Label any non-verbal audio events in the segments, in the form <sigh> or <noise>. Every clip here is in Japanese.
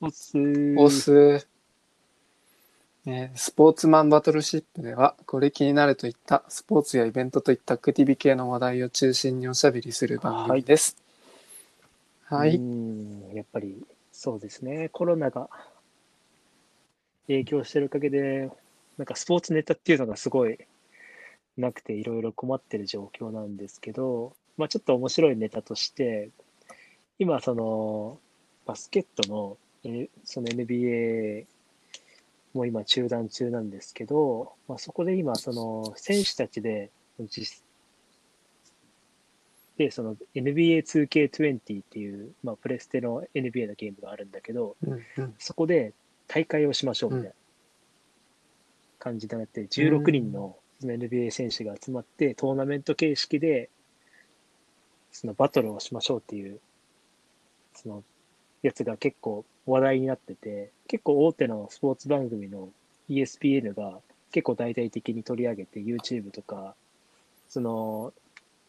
おすーオス、えースポーツマンバトルシップでは、これ気になるといったスポーツやイベントといったアクティビ系の話題を中心におしゃべりする番組です。はい。うんやっぱりそうですね。コロナが影響してるおかげで、なんかスポーツネタっていうのがすごいなくていろいろ困ってる状況なんですけど、まあちょっと面白いネタとして、今そのバスケットの、えその NBA も今中断中なんですけど、まあ、そこで今その選手たちで実で、その NBA2K20 っていう、まあ、プレステの NBA のゲームがあるんだけど、うんうん。そこで大会をしましょうみたいな感じになって、16人のその NBA 選手が集まって、トーナメント形式で、そのバトルをしましょうっていう、そのやつが結構話題になってて、結構大手のスポーツ番組の ESPN が結構大々的に取り上げて、YouTube とか、その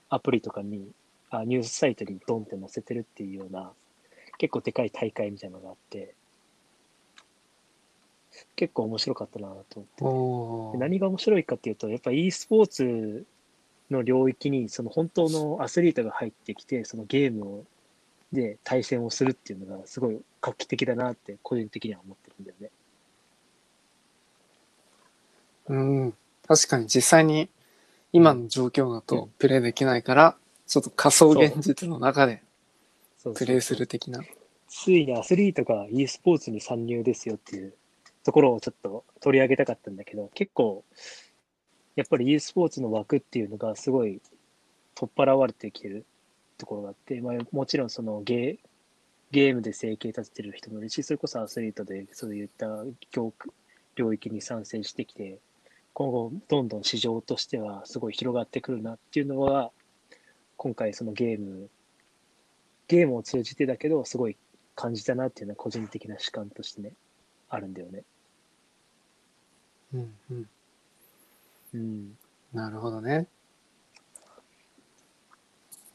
アプリとかに、あニュースサイトにドンって載せてるっていうような、結構でかい大会みたいなのがあって、結構面白かったなと思って。何が面白いかっていうと、やっぱ e スポーツの領域にその本当のアスリートが入ってきて、そのゲームをで対戦をするっていうのがすごい画期的だなって個人的には思ってるんだよね。うん。確かに実際に今の状況だうとんプレイできないから、ちょっと仮想現実の中でそうそうプレイする的な。ついにアスリートが e スポーツに参入ですよっていうところをちょっと取り上げたかったんだけど、結構、やっぱり e スポーツの枠っていうのがすごい取っ払われてきてるところがあって、まあ、もちろんそのゲーゲームで生計立ててる人もいるし、それこそアスリートでそういった業領域に参戦してきて、今後どんどん市場としてはすごい広がってくるなっていうのは、今回そのゲーム、ゲームを通じてだけど、すごい感じたなっていうのは個人的な主観としてね、あるんだよね。うんうん。うん。なるほどね。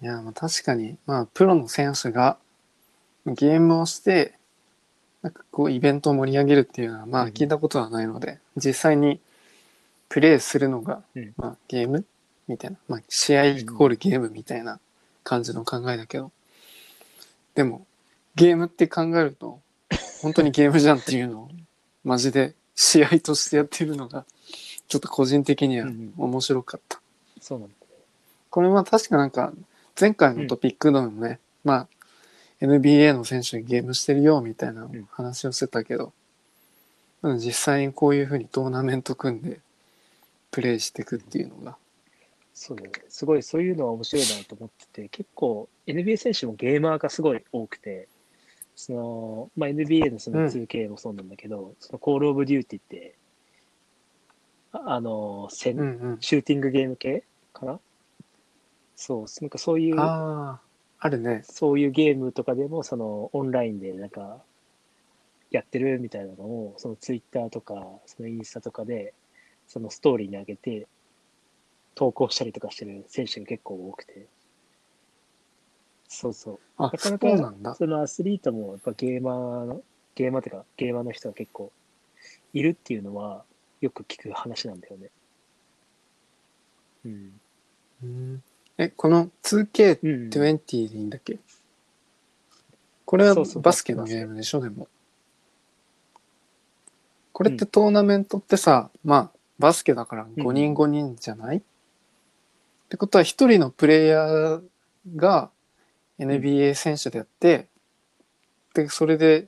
いや、まあ確かに、まあ、プロの選手がゲームをして、なんかこう、イベントを盛り上げるっていうのは、まあ、うん。聞いたことはないので、実際にプレイするのが、うん。まあ、ゲーム？みたいな、まあ、試合イコールゲームみたいな感じの考えだけど、でも、ゲームって考えると、本当にゲームじゃんっていうのを、<laughs> マジで試合としてやってるのが、ちょっと個人的にはうん面白かった。そうなんだ。これは確かなんか、前回のトピックでもね、まあ、NBA の選手にゲームしてるよみたいなうん。話をしてたけど、うん実際にこういうふうにトーナメント組んでプレイしていくっていうのが、そう。すごいそういうのは面白いなと思ってて、結構 NBA 選手もゲーマーがすごい多くて、その、まあ、NBA のそのうん 2K もそうなんだけど、その Call of Duty って、ああの、戦うんうん。シューティングゲーム系かな？そう、なんかそういう、ああ、あるね。そういうゲームとかでも、そのオンラインでなんか、やってるみたいなのを、そのツイッターとか、そのインスタとかで、そのストーリーに上げて、投稿したりとかしてる選手が結構多くて。そうそう。あ、なかなそうなんだか、。そのアスリートも、やっぱゲーマーの、ゲーマーっていうか、ゲーマーの人が結構いるっていうのは、よく聞く話なんだよね。うん。うんえ、この 2K20 うん。でいいんだっけ？これはバスケのゲームでしょ、でも。これってトーナメントってさ、まあ、バスケだから5人5人じゃない、ってことは1人のプレイヤーが NBA 選手でやって、で、それで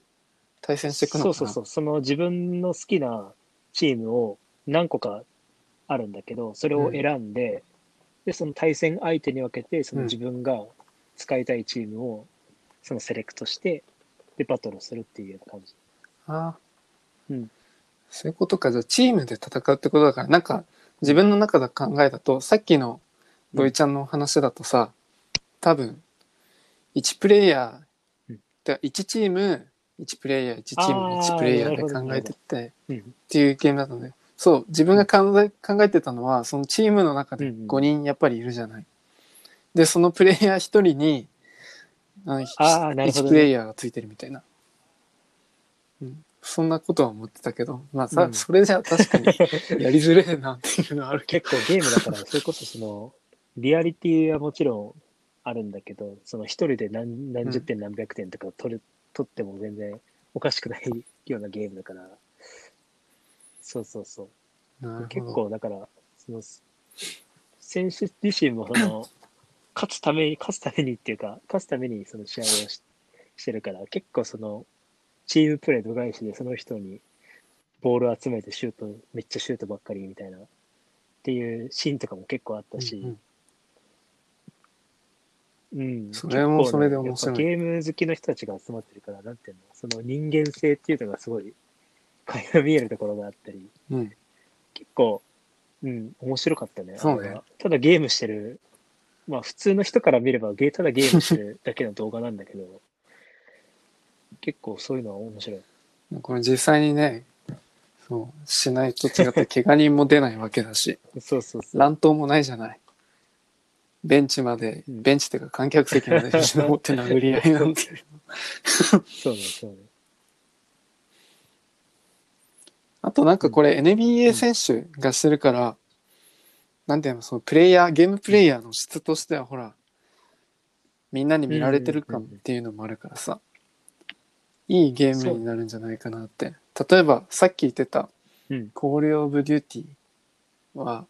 対戦していくのかな？そうそうそう。その自分の好きなチームを何個かあるんだけど、それを選んで、で、その対戦相手に分けて、その自分が使いたいチームを、そのセレクトして、で、バトルするっていう感じ。ああうんそういうことか。じゃあ、チームで戦うってことだから、なんか、自分の中で考えだと、さっきの土井ちゃんの話だとさ、多分、1プレイヤーうん、で1チーム、1プレイヤー、1チーム、あー1プレイヤーで考えてって、うん。っていうゲームだとね、そう、自分が考え考えてたのは、そのチームの中でうんうん。5人やっぱりいるじゃない。で、そのプレイヤー1人に、あのあね。1プレイヤーがついてるみたいな。うん、そんなことは思ってたけどまあさ、うん。それじゃ確かに <laughs> やりづれえなっていうのはあるけ結構ゲームだから、それこそその、リアリティはもちろんあるんだけど、その一人で何何十点何百点とか取る、取っても全然おかしくないようなゲームだから、そうそうそう。結構だから、その、選手自身もその、<coughs> 勝つために、勝つためにっていうか、勝つためにその試合をししてるから、結構その、チームプレー度外視でその人にボールを集めてシュート、めっちゃシュートばっかりみたいな、っていうシーンとかも結構あったし、うんうん。うん、それもそれで面白い。ゲーム好きの人たちが集まってるから、なんていうの、その人間性っていうのがすごい、垣間見えるところがあったり、うん。結構、うん、面白かったね。そうね。ただゲームしてる、まあ普通の人から見ればゲー、ただゲームしてるだけの動画なんだけど、結構そういうのは面白い。これ実際にねそうしないと違って怪我人も出ないわけだし。そうそうそう。乱闘もないじゃない。ベンチまでうん。ベンチっていうか観客席まで <laughs> 石持って殴り合いなんてそうね、そうね。あとなんかこれ NBA 選手がしてるから、なんていうのそのプレイヤーゲームプレイヤーの質としてはほらみんなに見られてる感っていうのもあるからさいいゲームになるんじゃないかなって。例えばさっき言ってたうん「コール・オブ・デューティー」は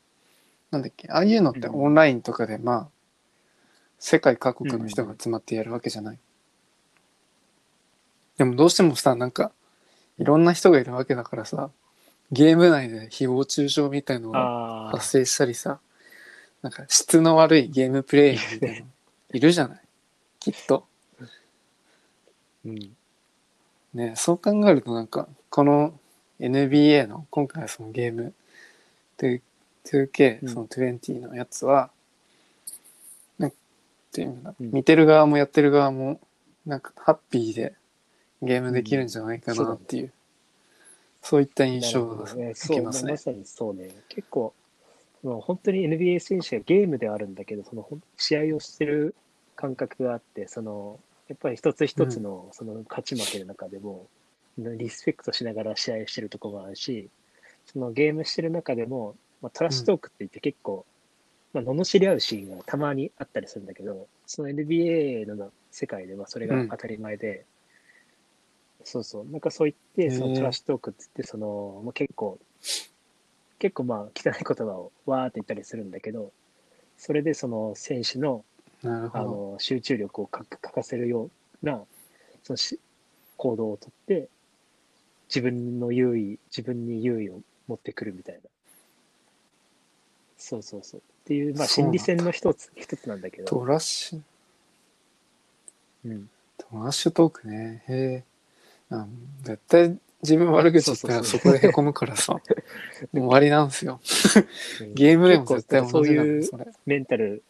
なんだっけああいうのってうん。オンラインとかでまあ世界各国の人が集まってやるわけじゃない。でもどうしてもさなんかいろんな人がいるわけだからさゲーム内で誹謗中傷みたいのが発、生したりさなんか質の悪いゲームプレイヤーみたいなの <laughs> いるじゃない？きっと。うん。ねそう考えるとなんかこの NBA の今回のそのゲームで 2K うん。その20のやつは、なんていうんだ、うん。見てる側もやってる側もなんかハッピーでゲームできるんじゃないかなっていう、そういった印象がなるほどね。受けますね。そうまさにそうね。結構、もう本当に NBA 選手がゲームではあるんだけど、その試合をしてる感覚があって、そのやっぱり一つ一つのその勝ち負けの中でも、リスペクトしながら試合してるところもあるし、そのゲームしてる中でも、まあ、トラッシュトークって言って結構、まあ、罵り合うシーンがたまにあったりするんだけど、その NBA の世界ではそれが当たり前で、そうそう、なんかそう言って、そのトラッシュトークって言って、その、まあ、結構、結構まあ汚い言葉をわーって言ったりするんだけど、それでその選手のあなるほど。の集中力をかかかせるようなそのし行動をとって、自分の優位、自分に優位を持ってくるみたいな。そうそうそう。っていう、まあそうなんだ。心理戦の一つ、一つなんだけど、トラッシュ。うん、トラッシュトークね。へえあ絶対自分悪口言ったらそこでへこむからさ。<laughs> 終わりなんですよ。うん。ゲームでも絶対そういうメンタル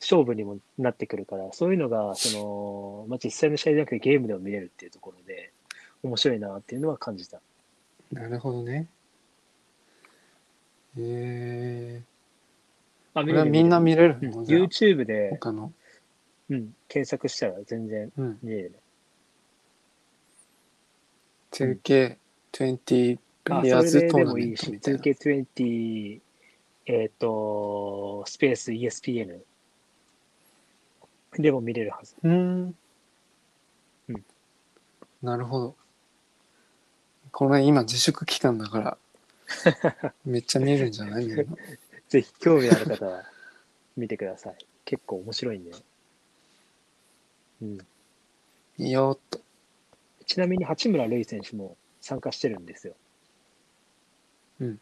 勝負にもなってくるから、そういうのが、その、まあ、実際の試合じゃなくてゲームでも見れるっていうところで、面白いなっていうのは感じた。なるほどね。へえあこれはみんな見れるうん。のじゃあ YouTube で、他の？うん、検索したら全然うん。見れるね。2K20 プあ、レイヤーズトーナでもいいし、メントみたいな 2K20、えっ、と、スペース ESPN でも見れるはず。うんうんなるほどこれ今自粛期間だから <laughs> めっちゃ見るんじゃない？<laughs> ぜひ興味ある方は見てください。結構面白いんで。うん。いいよっとちなみに八村塁選手も参加してるんですよ。うん。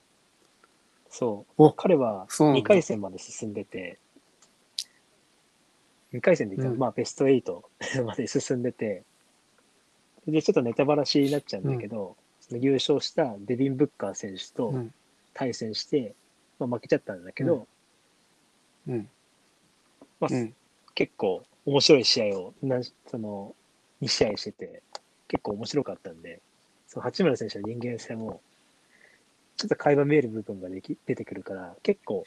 そう。お。彼は2そうなんだ。回戦まで進んでて、2回戦で言ったら、うん。まあベスト8 <laughs> まで進んでて、で、ちょっとネタバラシになっちゃうんだけど、その優勝したデビン・ブッカー選手とうん。対戦して、まあ、負けちゃったんだけど、うん。まあうん。結構面白い試合をなその2試合してて、結構面白かったんで、その八村選手の人間性も、ちょっと会話見える部分ができ出てくるから、結構、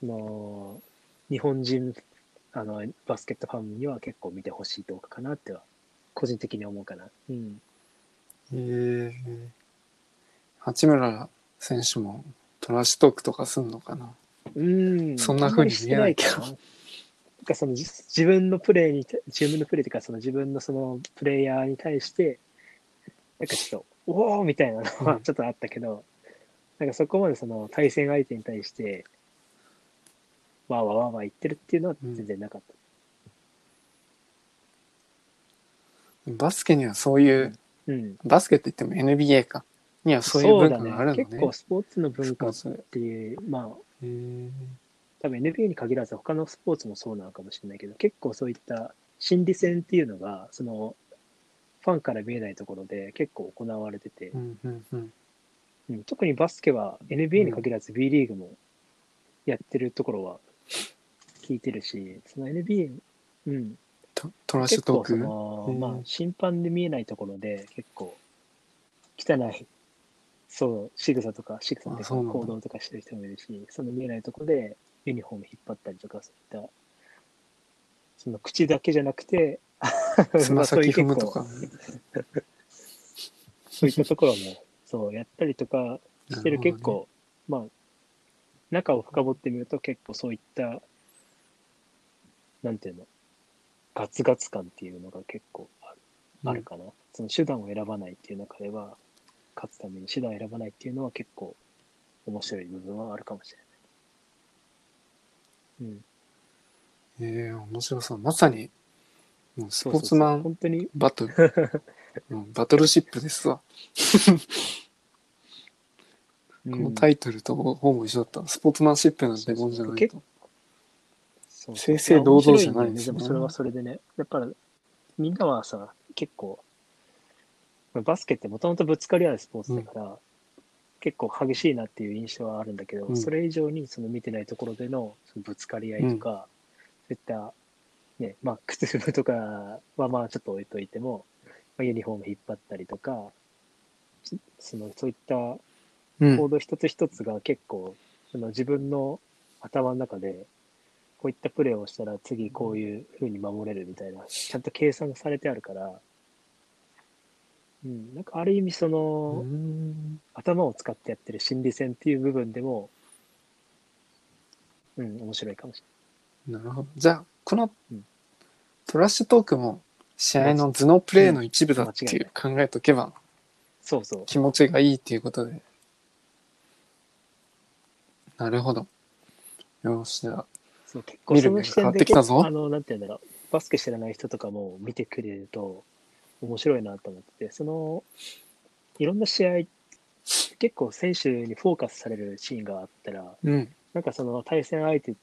その、日本人、あの、バスケットファンには結構見てほしい動画かなっては、個人的に思うかな。うん。ええ八村選手もトラッシュトークとかすんのかな？うん。そんな風に見えないけどかそのじ自分のプレーにた、自分のプレーというか、その自分のそのプレイヤーに対して、なんかちょっと、おおみたいなのはうんちょっとあったけど、なんかそこまでその対戦相手に対して、わーわーわーわー言ってるっていうのは全然なかった。バスケにはそういう、うん。バスケって言っても NBA か。にはそういう文化があるのね。結構スポーツの文化っていう、まあ、多分 NBA に限らず他のスポーツもそうなのかもしれないけど、結構そういった心理戦っていうのが、その、ファンから見えないところで結構行われてて。う、んうんうん。うん特にバスケは NBA に限らず B リーグもやってるところは聞いてるし、その NBA、うん、トトラッシュ結構そトークの、うん。まあ、審判で見えないところで結構汚い、そう、仕草とか、仕草っていうか行動とかしてる人もいるし、その見えないところでユニフォーム引っ張ったりとか、そういった、その口だけじゃなくて、つま先 <laughs> 踏むとか。そういったところも、そう、やったりとかしてる結構、まあ、中を深掘ってみると結構そういった、なんていうの、ガツガツ感っていうのが結構ある,、あるかな。その手段を選ばないっていう中では、勝つために手段を選ばないっていうのは結構面白い部分はあるかもしれない。うん。ええ面白そう。まさに、もうスポーツマン本当に、バトル。<laughs> うんバトルシップですわ。このタイトルとほぼ一緒だった。スポーツマンシップなんてもんじゃないと。そう正々堂々じゃないでですすねね。でもそれはそれでね、やっぱりみんなはさ、結構、まあバスケってもともとぶつかり合うスポーツだから、結構激しいなっていう印象はあるんだけど、うん。それ以上にその見てないところでのそのぶつかり合いとか、そういった、ね、まあ、靴踏むとかはまあちょっと置いといても、まあ、ユニフォーム引っ張ったりとか、ちそのそういったうん。行動一つ一つが結構、その自分の頭の中で、こういったプレーをしたら次こういう風に守れるみたいな、ちゃんと計算されてあるから、うん、なんかある意味その、うん頭を使ってやってる心理戦っていう部分でも、うん、面白いかもしなるほど。じゃあ、このうんトラッシュトークも試合の頭脳プレーの一部だっていう考えとけばそうそう。気持ちがいいっていうことで。なるほど。よし、じゃあ、そう結構見る目がその視点変わっでてきたぞあの、なんていうんだろう、バスケ知らない人とかも見てくれると面白いなと思ってて、その、いろんな試合、結構選手にフォーカスされるシーンがあったら、うん。なんかその対戦相手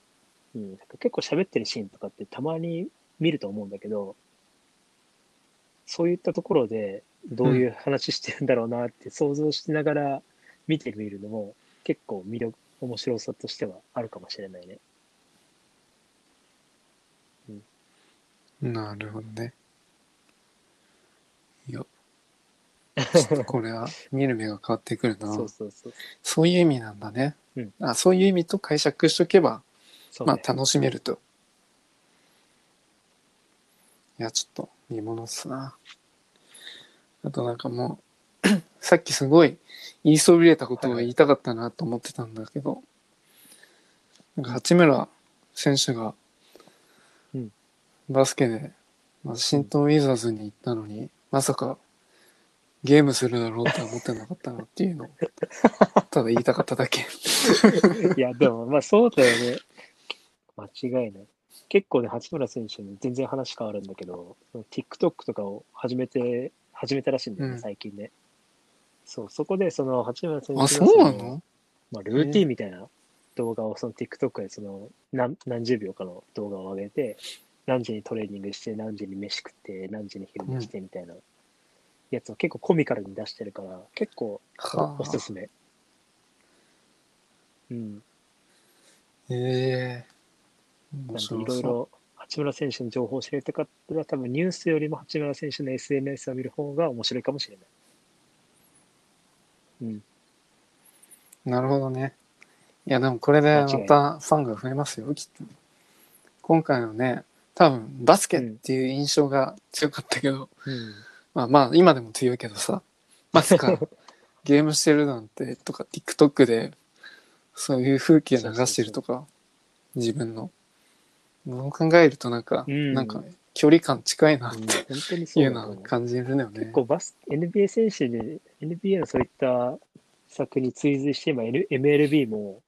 に結構喋ってるシーンとかってたまに見ると思うんだけど、そういったところでどういう話してるんだろうなって想像しながら見てみるのも結構魅力、面白さとしてはあるかもしれないね。なるほどね。いや、<laughs> ちょっと <laughs> これは見る目が変わってくるな。そうそうそう。そういう意味なんだね。うんあそういう意味と解釈しとけば、ねまあ楽しめると。いや、ちょっと見ものっすな。あとなんかもう、<coughs> さっきすごい言いそびれたことを言いたかったなと思ってたんだけど、なんか八村選手がうんバスケで、まあ、新東ウィザーズに行ったのに、まさかゲームするだろうって思ってなかったなっていうのを、<laughs> ただ言いたかっただけ。<laughs> いや、でも、まあそうだよね。間違いない。結構ね、八村選手に全然話変わるんだけど、その TikTok とかを始めて、始めたらしいんだよね、うん最近ね。そう、そこでその八村選手あ、のそうなその？のまあ、ルーティンみたいな動画をその TikTok でその何何十秒かの動画を上げて、何時にトレーニングして、何時に飯食って、何時に昼寝してみたいなやつを結構コミカルに出してるから、結構はおすすめ。うん。ええ面なんでい。ろいろ八村選手の情報を知りたかったら、多分ニュースよりも八村選手の SNS を見る方が面白いかもしれない。うん。なるほどね。いや、でもこれでまたファンが増えますよ、きっと。今回のね、多分バスケっていう印象が強かったけど、うん。まあまあ今でも強いけどさ、まさかゲームしてるなんてとか TikTok でそういう風景流してるとか自分の。そう考えるとなんか、うん。なんか距離感近いなっうんていうのは感じるのよね。結。構バス NBA 選手で NBA のそういった作に追随して、まあ、L- MLB も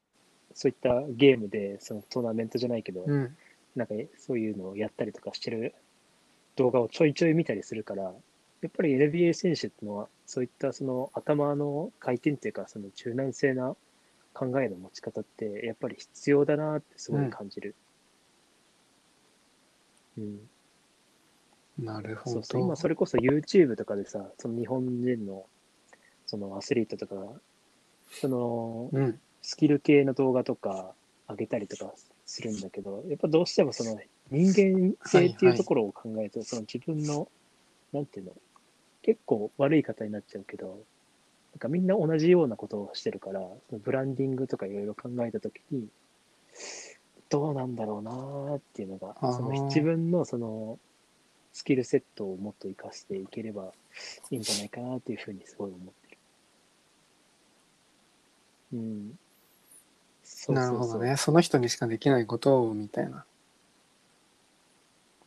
そういったゲームでそのトーナメントじゃないけど、うん、なんかそういうのをやったりとかしてる動画をちょいちょい見たりするから、やっぱり NBA 選手ってのは、そういったその頭の回転っていうか、その柔軟性な考えの持ち方って、やっぱり必要だなってすごい感じる。うん。なるほど。そうそう、今それこそ YouTube とかでさ、その日本人のそのアスリートとかが、そのうん、スキル系の動画とか上げたりとかするんだけど、やっぱどうしてもその人間性っていうところを考えると、その自分の、なんていうの、結構悪い方になっちゃうけど、なんかみんな同じようなことをしてるから、そのブランディングとかいろいろ考えたときに、どうなんだろうなーっていうのが、その自分のそのスキルセットをもっと活かしていければいいんじゃないかなっていうふうにすごい思ってる。うん。そうなそうそうるほどね。その人にしかできないことをみたいな。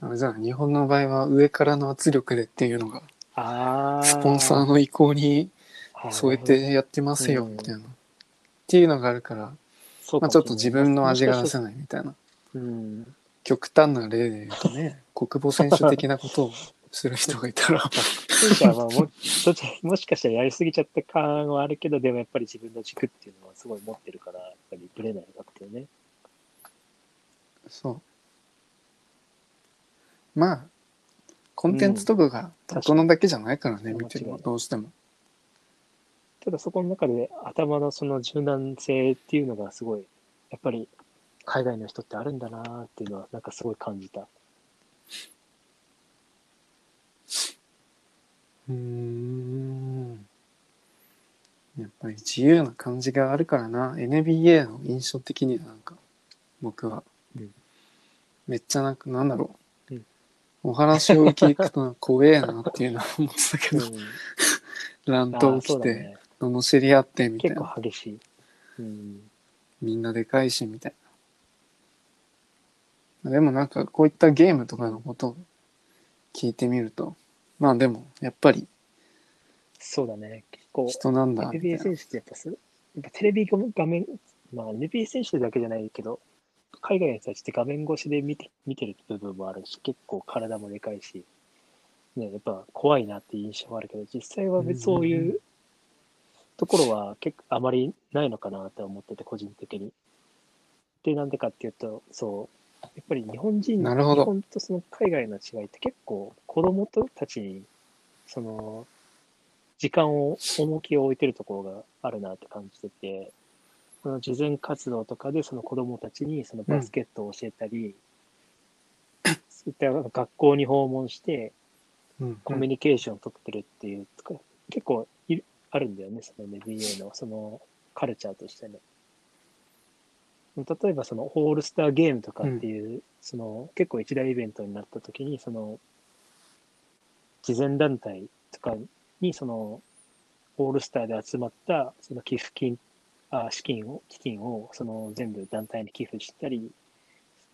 あれじゃあ日本の場合は上からの圧力でっていうのが。スポンサーの意向にはい添えてやってますようんみたいな。っていうのがあるから、まあ、ちょっと自分の味が出せかないみたいな。うん。極端な例で言うとね、<laughs> 国母選手的なことをする人がいたら、まあももしかしたらやりすぎちゃった感はあるけど、でもやっぱり自分の軸っていうのはすごい持ってるから、やっぱりブレないなっていうね。そう。まあ、コンテンツとかがこのだけじゃないからね、うん見てるのどうしても。ただそこの中で頭のその柔軟性っていうのがすごい、やっぱり海外の人ってあるんだなっていうのはなんかすごい感じた。うーん。やっぱり自由な感じがあるからな。NBA の印象的にはなんか、僕は。うんめっちゃなんか、なんだろう。うんお話を聞くと怖えなっていうのは思ってたけど、うん、乱あ闘来て、ね。罵り合ってみたい結な。構激しい。うん。みんなでかいしみたいな。でもなんかこういったゲームとかのことを聞いてみると、まあでもやっぱりそうだね。結構、人なんだみたい NBA な。選手ってやっぱす、やっぱテレビ画面、まあ NBA 選手だけじゃないけど、海外の人たちって画面越しで見て見てる部分もあるし、結構体もでかいし、ね、やっぱ怖いなって印象はあるけど、実際は別にそういうところは結構あまりないのかなと思ってて、個人的に。で、なんでかっていうと、そう、やっぱり日本人、日本とその海外の違いって結構子供とたちに、その、時間を、重きを置いてるところがあるなって感じてて、その慈善活動とかでその子供たちにそのバスケットを教えたり、そういった学校に訪問してうん。コミュニケーションを取ってるっていうとか、結構いるあるんだよね、その NBA のそのカルチャーとしてね。例えばそのオールスターゲームとかっていう、その結構一大イベントになった時に、その慈善団体とかにそのオールスターで集まったその寄付金、あ資金を、基金をその全部団体に寄付したり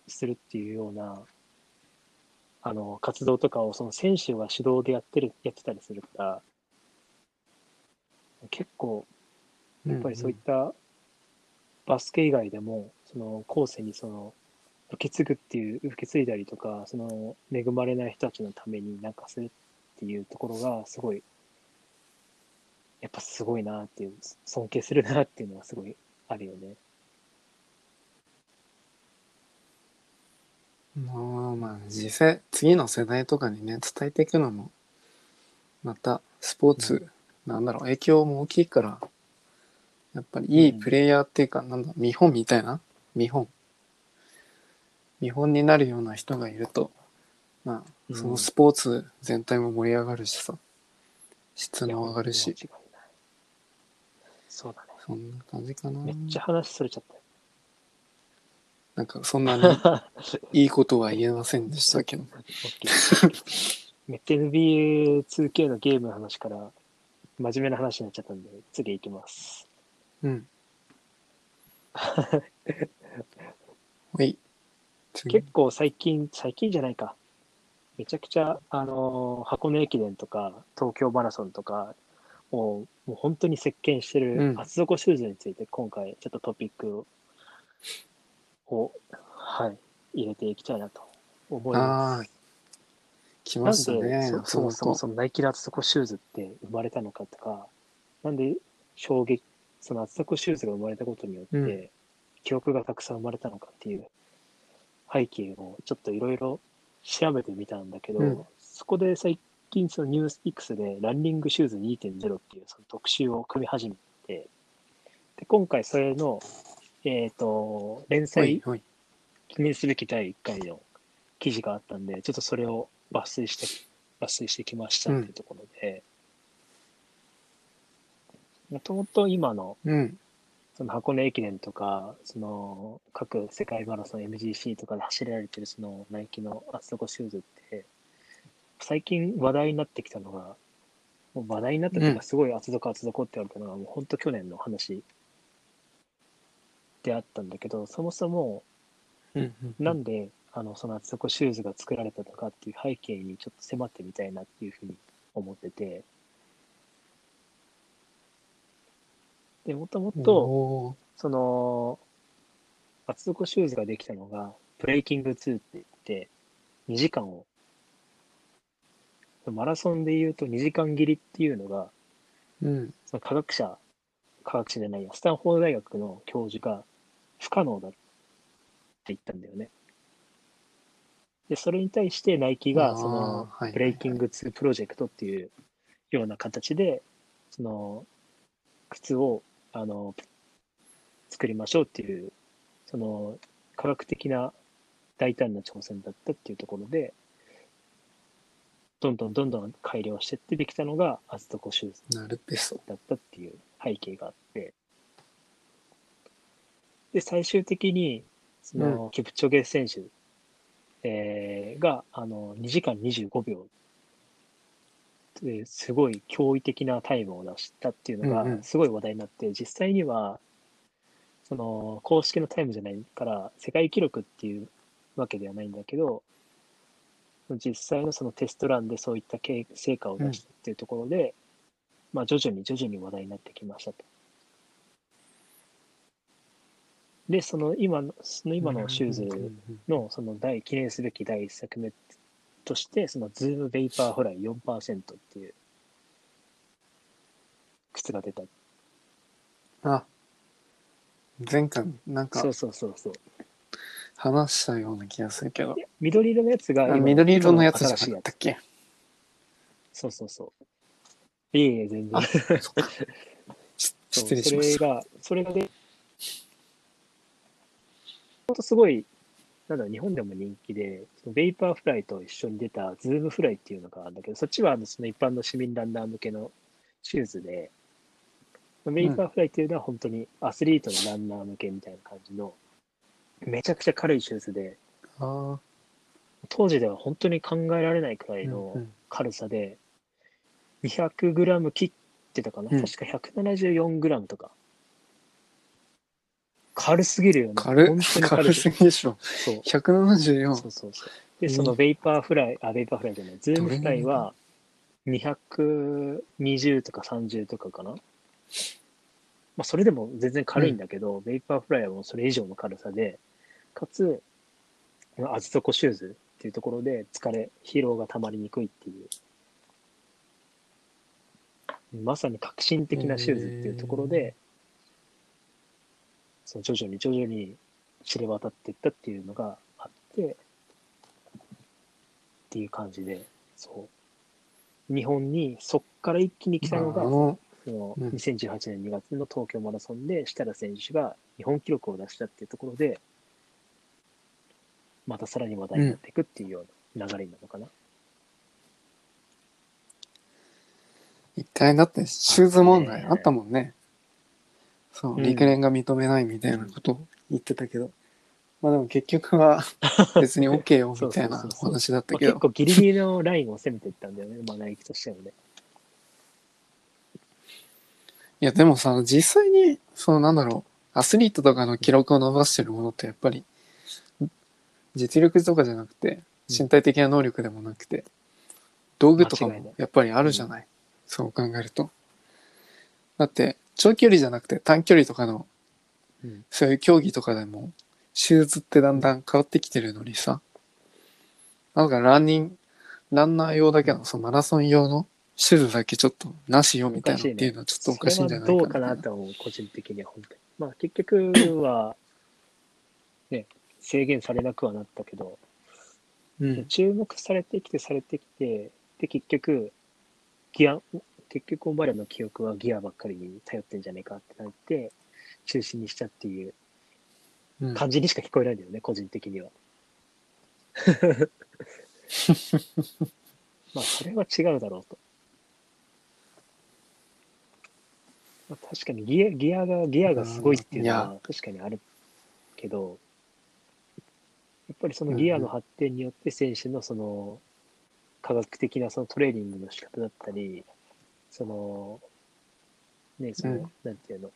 するっていうような、あの、活動とかをその選手が主導でやってる、やってたりするから、結構、やっぱりそういったバスケ以外でも、その後世にその受け継ぐっていう、受け継いだりとか、その恵まれない人たちのためになんかするっていうところがすごい、やっぱすごいなっていう、尊敬するなっていうのはすごいあるよね。まあまあ実際次の世代とかにね伝えていくのもまたスポーツ、なんだろう影響も大きいからやっぱりいいプレイヤーっていうか、なんだ見本みたいな見本。見本になるような人がいるとまあそのスポーツ全体も盛り上がるしさ質も上がるし。いや間違いないそうだね。そんな感じかなめっちゃ話それちゃったよ。なんかそんなに <laughs> いいことは言えませんでしたけどめっちゃ NBA2K のゲームの話から真面目な話になっちゃったんで、次行きます。うん。<laughs> ほい。次結構最近、最近じゃないか。めちゃくちゃ、あのー箱根駅伝とか、東京マラソンとか、もう、もう本当に席巻してうんる厚底シューズについて、今回、ちょっとトピックを、をはい、入れていきたいなと思いまあす。来ましたなんでね。そそもそもそそのナイキの厚底シューズって生まれたのかとか、なんで衝撃、その厚底シューズが生まれたことによって、うん記憶がたくさん生まれたのかっていう背景をちょっといろいろ調べてみたんだけど、うんそこで最近そのニュースピックスでランニングシューズ2.0っていうその特集を組み始めて、で今回それの、えっ、と、連載。記念すべき第1回の記事があったんで、ちょっとそれを抜粋して、抜粋してきましたっていうところで、もともと今のうん。その箱根駅伝とか、その各世界マラソン MGC とかで走られてるそのナイキの厚底シューズって、最近話題になってきたのが、もう話題になったといううん。か、すごい厚底厚底って言われたのが、もう本当去年の話であったんだけど、そもそもなんで、あの、その厚底シューズが作られたのかっていう背景にちょっと迫ってみたいなっていうふうに思ってて、で、もともと、その、厚底シューズができたのが、ブレイキング2って言って、2時間を、マラソンで言うと2時間切りっていうのが、うん。その科学者、科学者じゃないや、スタンフォード大学の教授が不可能だって言ったんだよね。で、それに対してナイキが、そのブレイキング2プロジェクトっていうような形で、その、靴を、あの、作りましょうっていう、その、科学的な大胆な挑戦だったっていうところで、どんどんどんどん改良してってできたのが、アズトコシューズなるべそ。だったっていう背景があって、で、最終的に、その、キプチョゲ選手、えーが、あの、2時間25秒。ですごい驚異的なタイムを出したっていうのうんうん。が、すごい話題になって、実際には、その、公式のタイムじゃないから、世界記録っていうわけではないんだけど、実際のそのテストランでそういった経成果を出したっていうところで、まあ徐々に徐々に話題になってきましたと。で、その今の、その今のシューズうんうんうんのその第記念すべき第一作目として、その Zoom Vaporfly 4%っていう靴が出た。あ、前回なんかそうそうそうそう。話したような気がするけど。緑色のやつがあ今緑色のやつじゃなかったっけ？そうそうそう。いえいえ、全然。<laughs> 失礼しました。それが、それがで、ほんとすごい、なんだろう、日本でも人気で、その Vaporfly と一緒に出た Zoom Fly っていうのがあるんだけど、そっちはあのその一般の市民ランナー向けのシューズで、 Vaporfly っていうのは本当にアスリートのランナー向けみたいな感じの、めちゃくちゃ軽いシューズで、あ当時では本当に考えられないくらあ。いのうんうん軽さで、200グラム切ってたかな、うん確か174グラムとか。軽すぎるよね。軽本当に軽いすぎでしょ。そう174。そうそうそう。で、うんその Vaporfly、あ、 Vaporfly じゃない、 Zoom Fly は220とか30とかかな？まあ、それでも全然軽いんだけど、 Vaporfly はもうそれ以上の軽さで、かつ、厚底シューズっていうところで疲れ、疲労がたまりにくいっていう、まさに革新的なシューズっていうところで、その徐々に徐々に知れ渡っていったっていうのがあって、っていう感じで、そう。日本にそっから一気に来たのが、そのうん。2018年2月の東京マラソンで設楽選手が日本記録を出したっていうところで、またさらに話題になっていくっていうような流れなのかな。一回だってシューズ問題あったもんね。そうう、ん陸連が認めないみたいなことを言ってたけど。まあでも結局は <laughs> 別に OK よみたいなお話だったまあ、けど。結構ギリギリのラインを攻めていったんだよね、まあ、ナイキとしてもね。いや、でもさ、実際に、そのなんだろう、アスリートとかの記録を伸ばしてるものってやっぱり、実力とかじゃなくて、身体的な能力でもなくて、道具とかもやっぱりあるじゃない。そう考えると。だって、長距離じゃなくて短距離とかの、うん。そういう競技とかでも、シューズってだんだん変わってきてるのにさ、なんかランニング、ランナー用だけの、そのマラソン用のシューズだけちょっとなしよみたいなっていうのはちょっとおかしいんじゃないかそれはどうかななと思う、個人的には本当に。まあ結局は、ね、制限されなくはなったけど、うん。注目されてきてされてきて、で、結局、ギア、結局お前らの記憶はギアばっかりに頼ってんじゃねえかってなって、中心にしたっていううん感じにしか聞こえないんだよね、個人的には。<laughs> まあ、それは違うだろうと。まあ、確かにギアギアが、ギアがすごいっていうのは確かにあるけど、やっぱりそのギアの発展によって選手のその科学的なそのトレーニングの仕方だったり、その、ね、その、うん。なんていうの、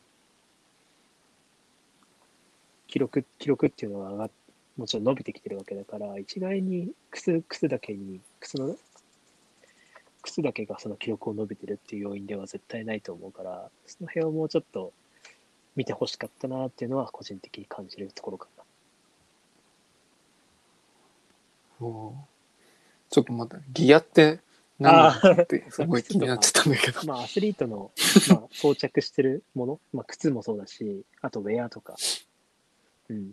記録、記録っていうのは上がっもちろん伸びてきてるわけだから、一概に靴、靴だけに、靴の、靴だけがその記録を伸びてるっていう要因では絶対ないと思うから、その辺をもうちょっと見てほしかったなっていうのは個人的に感じるところかな。おーちょっと待って、ギアって何なのってすごい気になっちゃったんだけど。まあ、アスリートの、まあ、装着してるもの、まあ、靴もそうだし、あとウェアとか、うん、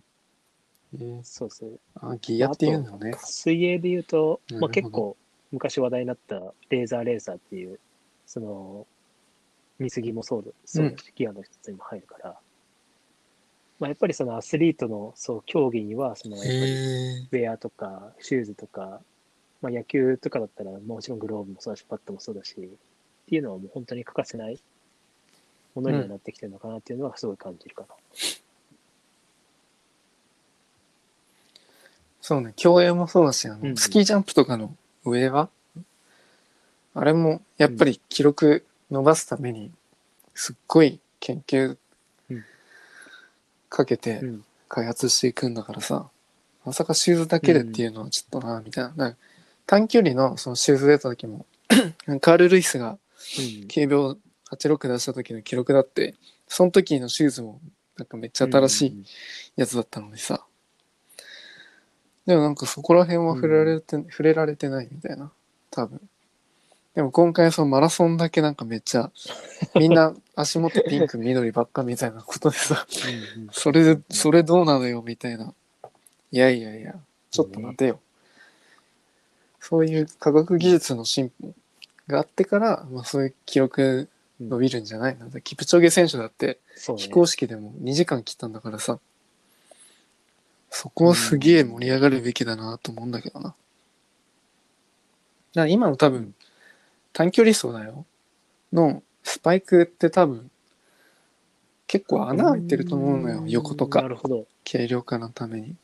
えー。そうそう。あ、ギアっていうのね。水泳で言うと、まあ、結構昔話題になったレーザーレーサーっていう、その、水着もそうだそうだし、ギアの一つにも入るから、まあ、やっぱりそのアスリートのそう競技には、そのやっぱりへウェアとかシューズとか、まあ、野球とかだったらもちろんグローブもそうだし、パッドもそうだし、っていうのはもう本当に欠かせないものにはなってきてるのかなっていうのはすごい感じるかな。そうね、競泳もそうだし、あの、うんうんスキージャンプとかの上は、あれもやっぱり記録伸ばすために、すっごい研究うんかけてうん。開発していくんだからさ、まさかシューズだけでっていうのはちょっとな、みたいな。だから短距離のそのシューズ出た時も、<clears throat> カール・ルイスがうん9秒86出した時の記録だって、その時のシューズもなんかめっちゃ新しいやつだったのにさ。でもなんかそこら辺は触れられて、触れられてないみたいな。多分。でも今回そのマラソンだけなんかめっちゃ、みんな足元ピンク緑ばっかみたいなことでさ、それで、それどうなのよみたいな。いやいやいや、ちょっと待てよ。そういう科学技術の進歩があってから、まあそういう記録伸びるんじゃない？の、キプチョゲ選手だってそうね非公式でも2時間切ったんだからさ、そこはすげえ盛り上がるべきだなと思うんだけどな。今の多分、短距離走だよ。のスパイクって多分、結構穴開いてると思うのよ、横となか。軽量化のために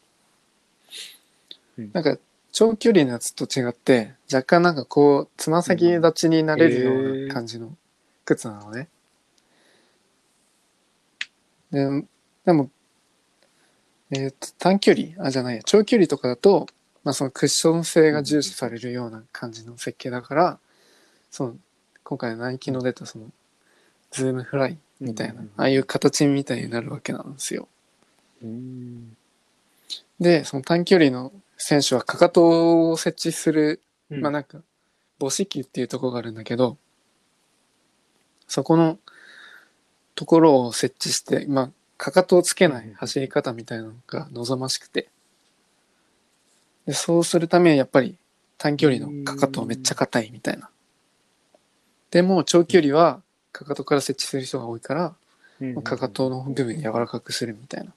うん。なんか、長距離のやつと違って、若干なんかこう、つま先立ちになれるような感じの靴なのね。ででも、えっ、と、短距離？あ、じゃないや、長距離とかだと、まあそのクッション性が重視されるような感じの設計だから、その、今回ナイキの出たその、 Zoom Fly みたいな、うんああいう形みたいになるわけなんですよ。うん。で、その短距離の選手はかかとを接地する、うんまあなんか、母子球っていうところがあるんだけど、そこのところを設置して、まあ、かかとをつけない走り方みたいなのが望ましくて。でそうするためにやっぱり短距離のかかとめっちゃ硬いみたいな。でも長距離はかかとから設置する人が多いから、うんかかとの部分柔らかくするみたいな。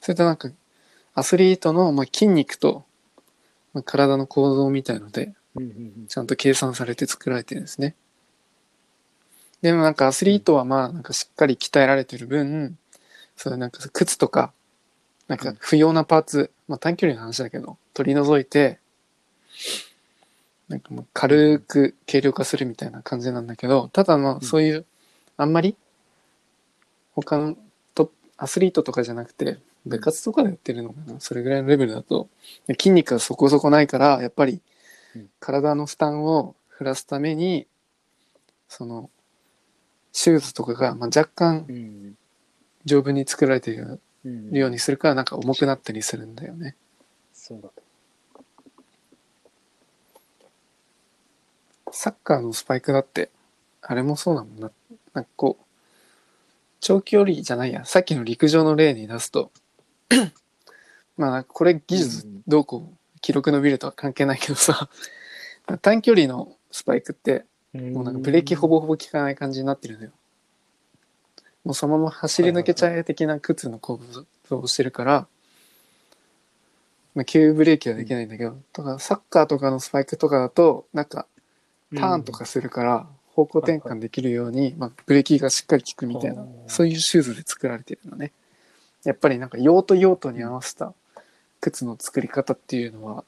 それとなんか、アスリートのまあ筋肉と、まあ、体の構造みたいので、ちゃんと計算されて作られてるんですね。でもなんかアスリートはまあなんかしっかり鍛えられてる分、そういうなんか靴とか、なんか不要なパーツ、まあ短距離の話だけど、取り除いて、なんかもう軽く軽量化するみたいな感じなんだけど、ただまあそういうあんまり他のトアスリートとかじゃなくて部活とかでやってるのかなそれぐらいのレベルだとで筋肉がそこそこないからやっぱりうん体の負担を減らすためにそのシューズとかが、まあ、若干うん。丈夫に作られているうん。ようにするからなんか重くなったりするんだよね。そうだと。サッカーのスパイクだってあれもそうだもんな。なんかこう長距離じゃないやさっきの陸上の例に出すと <clears throat> まあこれ技術うんどうこう記録伸びるとは関係ないけどさ短距離のスパイクってもうなんかブレーキほぼほぼ効かない感じになってるのよ。もうそのまま走り抜けちゃえ的な靴の構造をしてるから、まあ、急ブレーキはできないんだけど、だからサッカーとかのスパイクとかだとなんかターンとかするから方向転換できるように、まあ、ブレーキがしっかり効くみたいなはあそういうシューズで作られてるのね。やっぱりなんか用途用途に合わせた靴の作り方っていうのは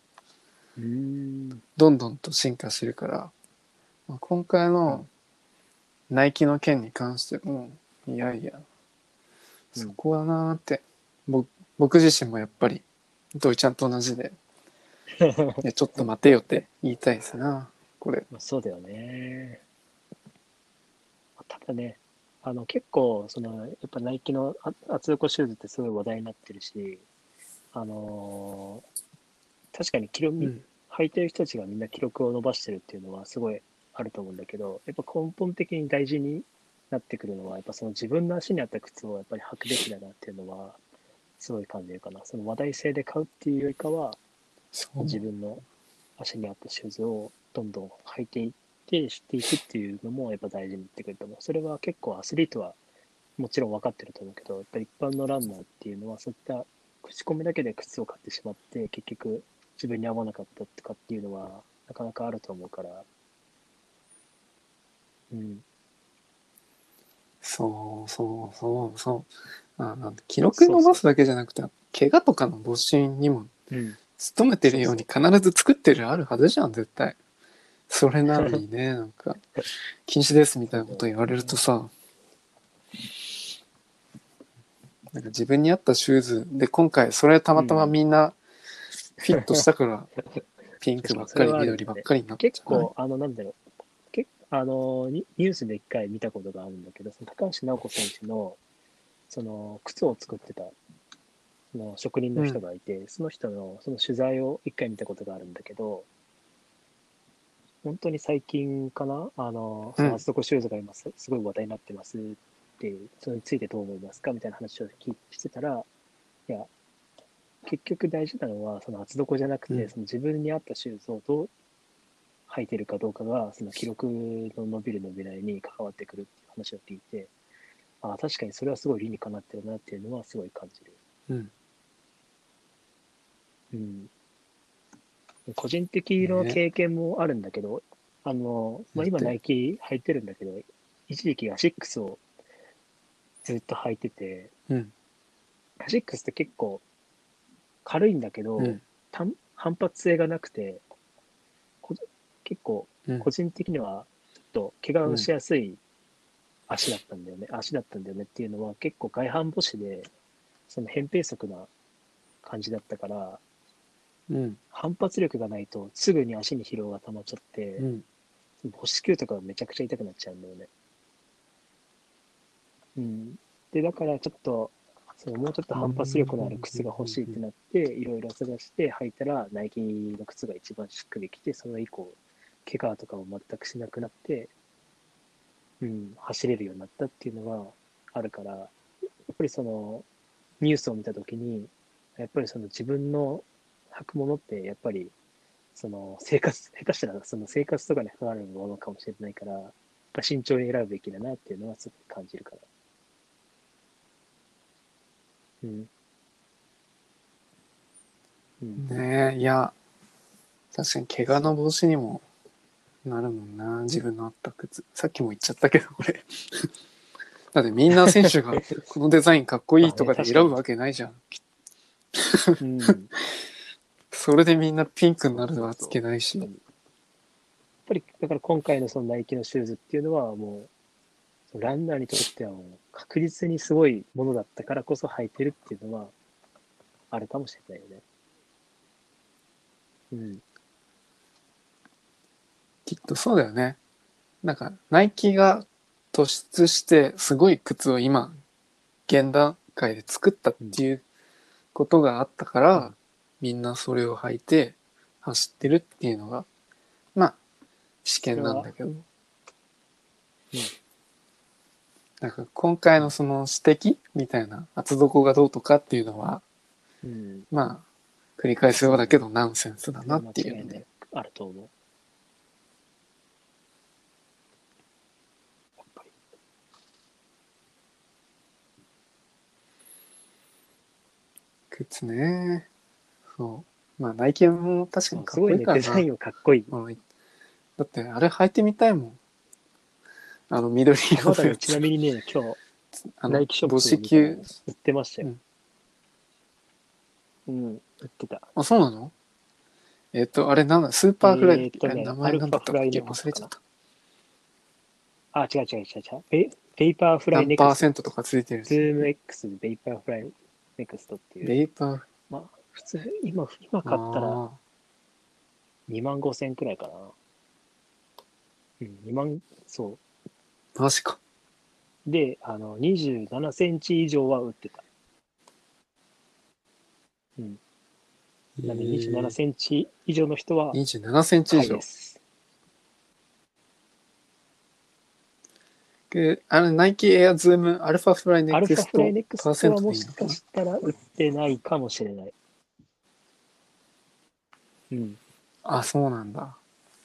うん。どんどんと進化してるから、まあ、今回のナイキの件に関してもいやいやうん。そこはなーって、ぼ僕自身もやっぱり土井ちゃんと同じで <laughs> いやちょっと待てよって言いたいですなこれまあそうだよね。ただね、あの結構そのやっぱナイキのあ厚底シューズってすごい話題になってるし、あのー確かに記録、うん履いてる人たちがみんな記録を伸ばしてるっていうのはすごいあると思うんだけど、やっぱ根本的に大事になってくるのは、やっぱその自分の足に合った靴をやっぱり履くべきだなっていうのは、すごい感じるかな。その話題性で買うっていうよりかは、自分の足に合ったシューズをどんどん履いていって知っていくっていうのもやっぱ大事になってくると思う。それは結構アスリートはもちろん分かってると思うけど、やっぱり一般のランナーっていうのはそういった口コミだけで靴を買ってしまって結局自分に合わなかったとかっていうのはなかなかあると思うから、うん、そうそうそう。そう。あなんて記録伸ばすだけじゃなくて怪我とかの防止にもうん、努めてるように必ず作ってるあるはずじゃん絶対それなのにね <laughs> なんか禁止ですみたいなこと言われるとさなんか自分に合ったシューズで今回それたまたまみんなフィットしたから、<laughs> ピンクばっかり緑ばっかりになっちゃう結構、あの、なんだろう、けあのニニュースで一回見たことがあるんだけど、その高橋尚子選手の、その、靴を作ってた、その職人の人がいて、その人の、その取材を一回見たことがあるんだけど、本当に最近かな？あの、その厚底シューズが今すすごい話題になってますって、それについてどう思いますか？みたいな話を聞いしてたら、いや、結局大事なのは、その厚底じゃなくて、うん。その自分に合ったシューズをどう履いてるかどうかが、その記録の伸びる伸びないに関わってくるっていう話を聞いて、ああ、確かにそれはすごい理にかなってるなっていうのはすごい感じる。うん。うん。個人的の経験もあるんだけど、あの、まあ、今ナイキ履いてるんだけど、一時期アシックスをずっと履いてて、うん。アシックスって結構軽いんだけど、うん。単反発性がなくて、こ結構うん。個人的にはちょっと怪我をしやすい足だったんだよね、足だったんだよねっていうのは結構外反母趾で、その扁平足な感じだったから、うん反発力がないとすぐに足に疲労が溜まっちゃって、うん母子球とかがめちゃくちゃ痛くなっちゃうんだよね。うん。で、だからちょっと、そのもうちょっと反発力のある靴が欲しいってなって、いろいろ探して履いたら、ナイキの靴が一番しっくりきて、それ以降、怪我とかも全くしなくなって、うん、走れるようになったっていうのがあるから、やっぱりその、ニュースを見たときに、やっぱりその自分の履くものって、やっぱり、その生活、<laughs> 下手したらその生活とかに関わるものかもしれないから、やっぱ慎重に選ぶべきだなっていうのはすごく感じるから。うん。うん。ねえいや確かに怪我の防止にもなるもんな自分のあった靴さっきも言っちゃったけどこれ <laughs> だってみんな選手がこのデザインかっこいいとかで選ぶわけないじゃん <laughs> うん、それでみんなピンクになるわつけないしぱり、だから今回のそのナイキのシューズっていうのはもう、ランナーにとってはもう確実にすごいものだったからこそ履いてるっていうのはあるかもしれないよね。うん。きっとそうだよね。なんか、ナイキが突出して、すごい靴を今、現段階で作ったっていうことがあったから、うんみんなそれを履いて走ってるっていうのが、まあ、試験なんだけど。なんか今回のその指摘みたいな厚底がどうとかっていうのは、うん。まあ、繰り返すようだけどナンセンスだなっていうのであると思う。靴ね。そう。まあ、ナイキも確かにかすごいね、っこいいからな。デザインはかっこいい。うんだって、あれ履いてみたいもん。あの、緑色のやつちなみにね、今日、あのナイキショップ。売ってましたよう。んうん、売ってた。あ、そうなの？えっ、と、あれなんだ、スーパーフライ、えーね名前なんだったっけ？忘れちゃった。あ、違う違う違う違う。ペペーパーフライ何パーネクスト。セントとかついてるし。ズーム X でペーパーフライネクストっていう。ベイパー、まあ、普通、今、今買ったらあ2万5千くらいかな。うん、2万、そーマジか。う。で、あの、27センチ以上は売ってた。うん。なので27センチ以上の人は、27センチ以上で。す。であれ、ナイキエアズームアルファフライネアルクストファフライネクパーセンストはもいいのかなかしたら売ってないかもしれない。うん。あ、そうなんだ。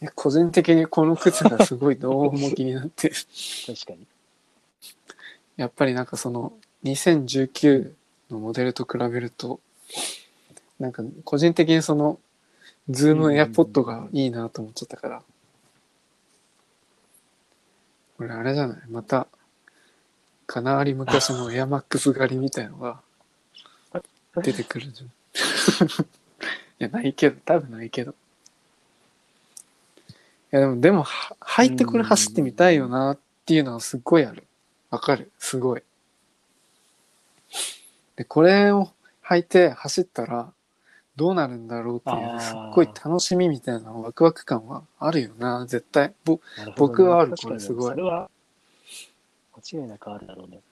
いや個人的にこの靴がすごいどうも気になって。<laughs> 確かに。やっぱりなんかその2019のモデルと比べると、なんか個人的にそのズームエアポッドがいいなと思っちゃったから。これあれじゃない？また、かなり昔のエアマックス狩りみたいのが <laughs> 出てくるじゃん。<laughs> いや、ないけど、多分ないけど。いや、でも、でも、は履いてこれ走ってみたいよなっていうのはすっごいある。わかる。すごい。で、これを履いて走ったら、どうなるんだろうっていう、すっごい楽しみみたいなワクワク感はあるよな、絶対。ぼね僕はあるこれすごいそれは、間違いなくあるだろうね。うん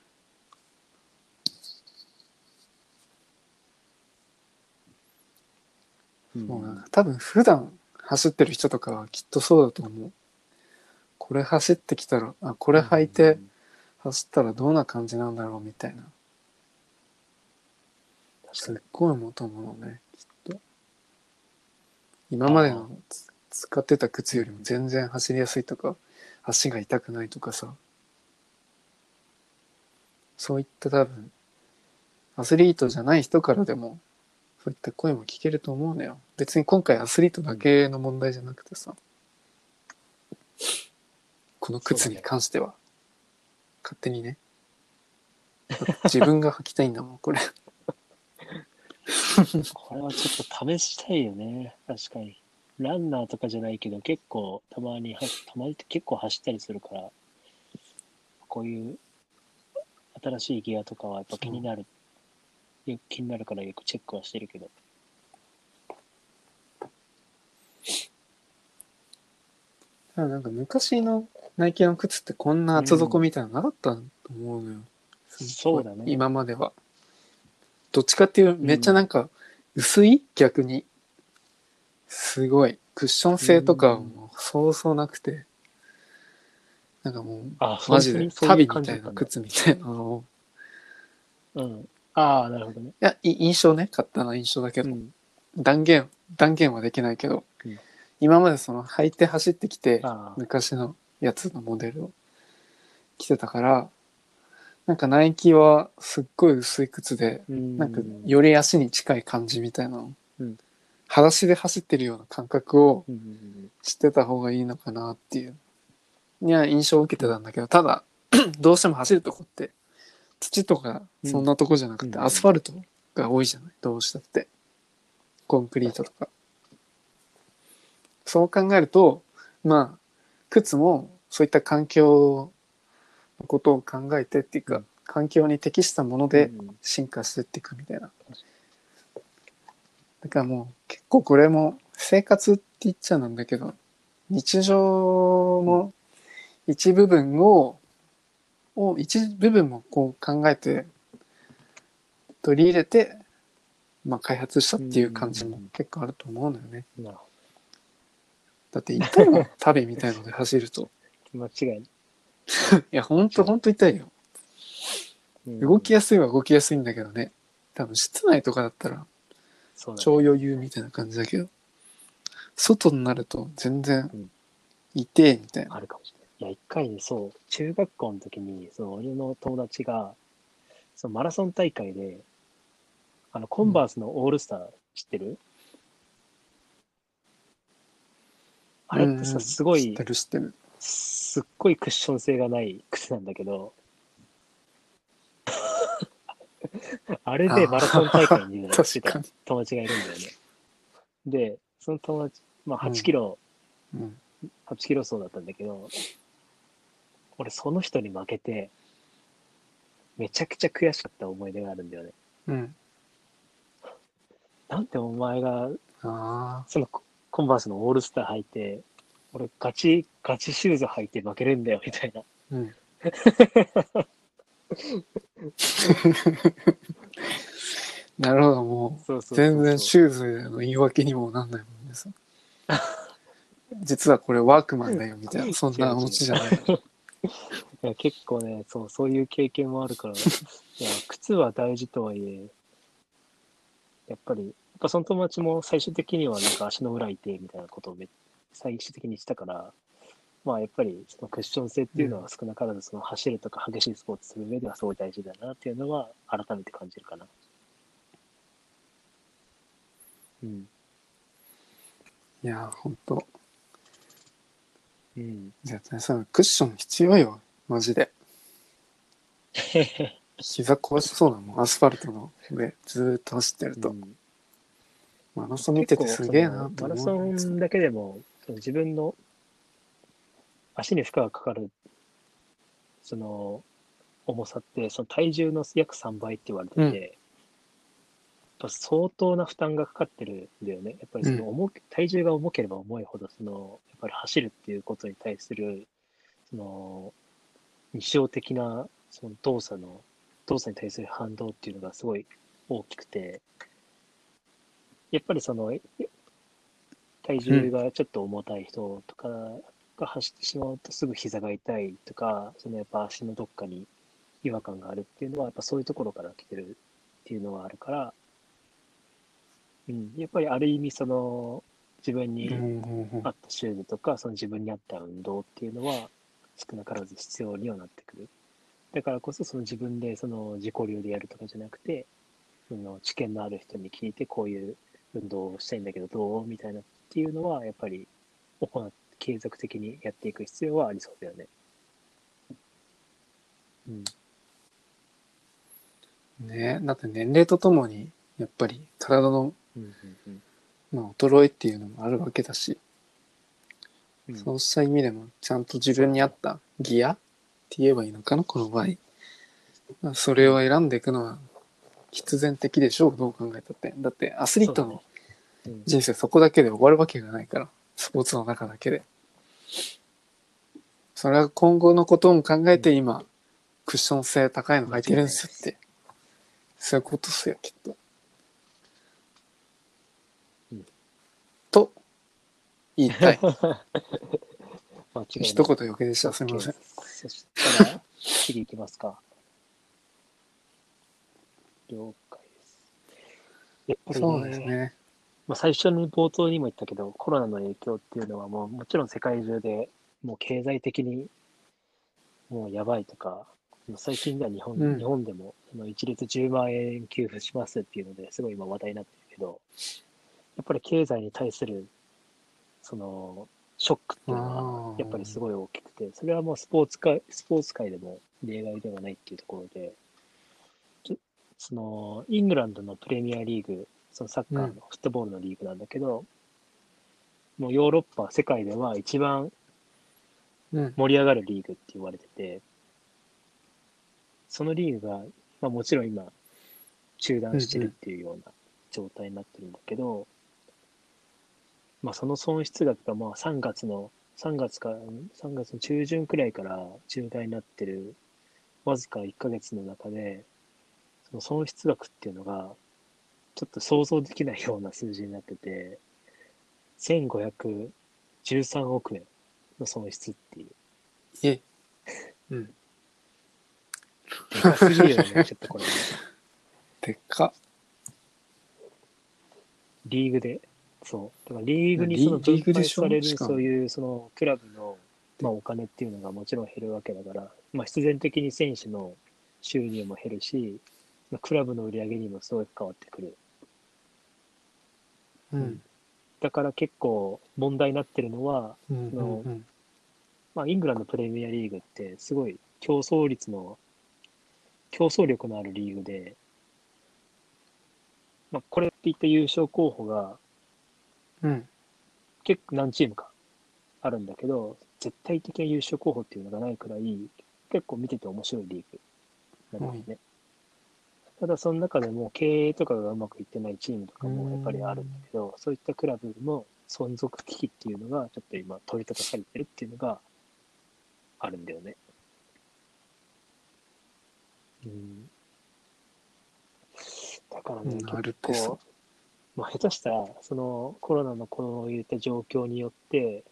もうなんか多分普段走ってる人とかはきっとそうだと思う。これ走ってきたら、あ、これ履いて走ったらどんな感じなんだろうみたいな。すっごい思うと思うのね、きっと。今までのつ使ってた靴よりも全然走りやすいとか、足が痛くないとかさ。そういった多分、アスリートじゃない人からでも、そういった声も聞けると思うのよ。別に今回アスリートだけの問題じゃなくてさ、この靴に関しては、勝手にね。自分が履きたいんだもん、これ。これはちょっと試したいよね。確かに。ランナーとかじゃないけど、結構たまに、たまに結構走ったりするから、こういう新しいギアとかはやっぱ気になる。気になるからよくチェックはしてるけど。ただなんか昔のナイキの靴ってこんな厚底みたいなのなかったと思うのよ。そうだね今までは。どっちかっていうめっちゃなんか薄い？逆に。すごい。クッション性とかはもうそうそうなくて。なんかもうあ、マジで本当に旅みたいな靴みたいなのを。うん。ああ、なるほどね。いや、い印象ね。勝手な印象だけど。うん。断言、断言はできないけど、うん今までその履いて走ってきて、ああ、昔のやつのモデルを着てたから、なんかナイキはすっごい薄い靴で、ななんかより足に近い感じみたいなの、うん裸足で走ってるような感覚をうんうん知ってた方がいいのかなっていう、には印象を受けてたんだけど、ただ、<clears throat> どうしても走るとこって、土とかそんなとこじゃなくて、うんアスファルトが多いじゃない？どうしたって。コンクリートとか。そう考えると、まあ、靴もそういった環境ことを考えてっていうか、環境に適したものでうん進化してっていくみたいな。だからもう結構これも生活って言っちゃなんだけど、日常の一部分を、を一部分もこう考えて取り入れて、まあ開発したっていう感じも結構あると思うのよね。なるほだって痛いもん、旅みたいので走ると。ど間違いない。いや、ほんとほんと痛いよ。うん動きやすいは動きやすいんだけどね。多分室内とかだったら超余裕みたいな感じだけど、外になると全然うん痛えみたいな。あるかもしれない。いや、一回ね、そう、中学校の時に、その俺の友達が、そのマラソン大会で、あの、コンバースのオールスター知ってる、あれってさ、すごい知って、る知ってる。すっごいクッション性がない靴なんだけど、<laughs> あれでマラソン大会に出た <laughs> 確かに。友達がいるんだよね。で、その友達、まあうん8キロ、うん。8キロ走だったんだけど、俺その人に負けて、めちゃくちゃ悔しかった思い出があるんだよね。うん。なんでお前があそのココンバースのオールスター履いて、俺ガチ、ガチシューズ履いて負けるんだよみたいな。あ。うん。<laughs> なるほど、もう。そうそうそうそう全然シューズの言い訳にもなんないもんねさ。実はこれワークマンだよみたいな、<laughs> そんなオチじゃない。いや結構ねそう、そういう経験もあるから、<laughs> いや、靴は大事とはいえ、やっぱり、やっぱその友達も最終的にはなんか足の裏痛いみたいなことをめ最終的にしたから、まあやっぱりそのクッション性っていうのは少なからずその走るとか激しいスポーツする上ではすごい大事だなっていうのは改めて感じるかな。うん。いやー、ほんと。うん。絶対さ、クッション必要よ。マジで。<laughs> 膝壊しそうなもん、アスファルトの上、ずーっと走ってると。うんマラソン見ててすげえなとマラ思う。ソンだけでもその自分の足に負荷がかかるその重さってその体重の約3倍って言われてて、ぱ相当な負担がかかってるんだよね。やっぱりその重く、体重が重ければ重いほどそのやっぱり走るっていうことに対するその日常的なその動作の動作に対する反動っていうのがすごい大きくて、やっぱりその、え体重がちょっと重たい人とかが走ってしまうとすぐ膝が痛いとか、そのやっぱ足のどっかに違和感があるっていうのは、やっぱそういうところから来てるっていうのがあるから、うん、やっぱりある意味その自分に合ったシューズとか、その自分に合った運動っていうのは少なからず必要にはなってくる。だからこそその自分でその自己流でやるとかじゃなくて、その知見のある人に聞いてこういう運動をしたいんだけどどうみたいなっていうのはやっぱり行っ継続的にやっていく必要はありそうだよね。うん。ねだって年齢とともに、やっぱり体の、うんうんうんまあ、衰えっていうのもあるわけだし、うんそうした意味でも、ちゃんと自分に合ったギアって言えばいいのかな、この場合。まあ、それを選んでいくのは必然的でしょう、どう考えたって。だってアスリートのうん人生そこだけで終わるわけがないから、スポーツの中だけで。それは今後のことも考えて今、クッション性高いの履いてるんですよって。そういうことっすよ、きっと。うんと、言いたい。<laughs> 間違いない一言余計でした。すみません。そしたら、次行きますか。了解です。やっぱりそうですね。まあ、最初に冒頭にも言ったけど、コロナの影響っていうのはもうもちろん世界中でもう経済的にもうやばいとか、最近では日本,、うん日本でもその一律10万円給付しますっていうのですごい今話題になってるけど、やっぱり経済に対するそのショックっていうのはやっぱりすごい大きくて、それはもうスポーツ界スポーツ界でも例外ではないっていうところで、そのイングランドのプレミアリーグ、そのサッカーのうんフットボールのリーグなんだけど、もうヨーロッパ、世界では一番うん。盛り上がるリーグって言われてて、そのリーグが、まあ、もちろん今、中断してるっていうような状態になってるんだけど、まあ、その損失額がまあ3月の、3月から、3月の中旬くらいから中断になってる、わずか1ヶ月の中で、その損失額っていうのが、ちょっと想像できないような数字になってて、1513億円の損失っていう。え。うん。でかすぎるよね、<laughs> ちょっとこれ。でっか。リーグで。そう。だからリーグにリその分配されるそういうそのクラブの、まあ、お金っていうのがもちろん減るわけだから、まあ、必然的に選手の収入も減るし、まあクラブの売り上げにもすごい関わってくる。うん。だから結構問題になってるのは、うんうんうん。まあ、イングランドプレミアリーグってすごい競争率の、競争力のあるリーグで、まあ、これっていった優勝候補がうん。結構何チームかあるんだけど、絶対的な優勝候補っていうのがないくらい、結構見てて面白いリーグなんですね。ただその中でも経営とかがうまくいってないチームとかもやっぱりあるんだけど、そういったクラブの存続危機っていうのがちょっと今取り立たされてるっていうのがあるんだよね。うん。だからね、うんある結構、まあ、下手したら、そのコロナのこういった状況によって、